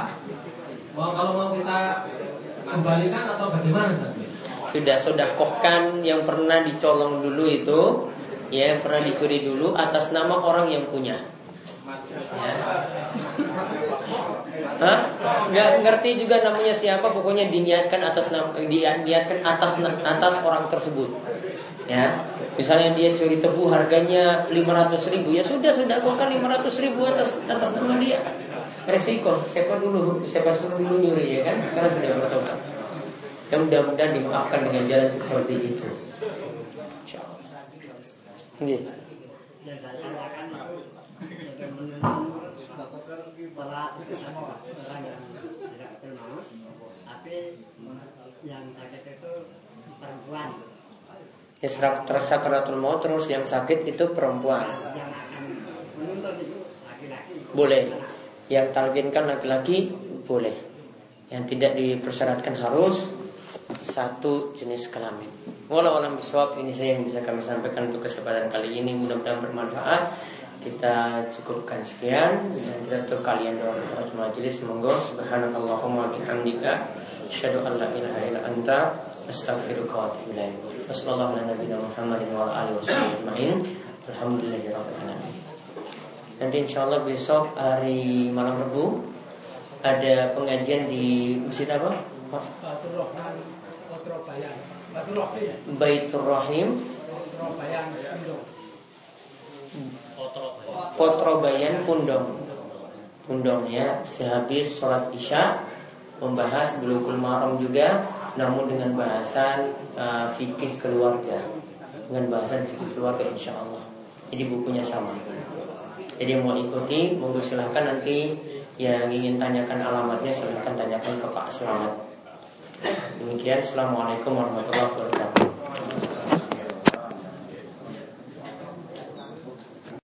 Mau kalau mau kita kembalikan atau bagaimana? Sudah sudah kohkan yang pernah dicolong dulu itu, ya yang pernah dicuri dulu atas nama orang yang punya. Hah? Nggak ngerti juga namanya siapa, pokoknya diniatkan atas diniatkan atas atas orang tersebut. Ya, misalnya dia curi tebu harganya 500 ribu, ya sudah sudah kan 500 ribu atas atas nama dia. Resiko, siapa dulu, siapa suruh dulu nyuri ya kan? Sekarang sudah bertobat. Ya mudah-mudahan dimaafkan dengan jalan seperti itu. Iya itu sama orang yang tidak betul mau ya maut terus yang sakit itu perempuan yang akan menuntut itu laki-laki boleh yang talqinkan laki-laki boleh. Yang tidak dipersyaratkan harus satu jenis kelamin. Walau alam biswab ini saya yang bisa kami sampaikan untuk kesempatan kali ini. Mudah-mudahan bermanfaat. Kita cukupkan sekian. Dan kita tutup kalian doa majelis semoga subhanakallahumma bihamdika. Asyhadu an la ilaha illa anta. Astaghfiruka wa atubu ilaik. Wasallallahu ala nabiyina muhammadin wa alihi wasallam alhamdulillahirabbil alamin nanti insyaallah besok hari malam Rabu ada pengajian di masjid apa? Baitur Rahim. Baitur Rahim. Rahim. Potrobayan Pundong Pundongnya sehabis sholat isya Membahas Bulughul Maram juga Namun dengan bahasan uh, fikih keluarga Dengan bahasan fikih keluarga insya Allah Jadi bukunya sama Jadi mau ikuti Monggo silahkan nanti Yang ingin tanyakan alamatnya silahkan tanyakan ke Pak Selamat. Demikian Assalamualaikum warahmatullahi wabarakatuh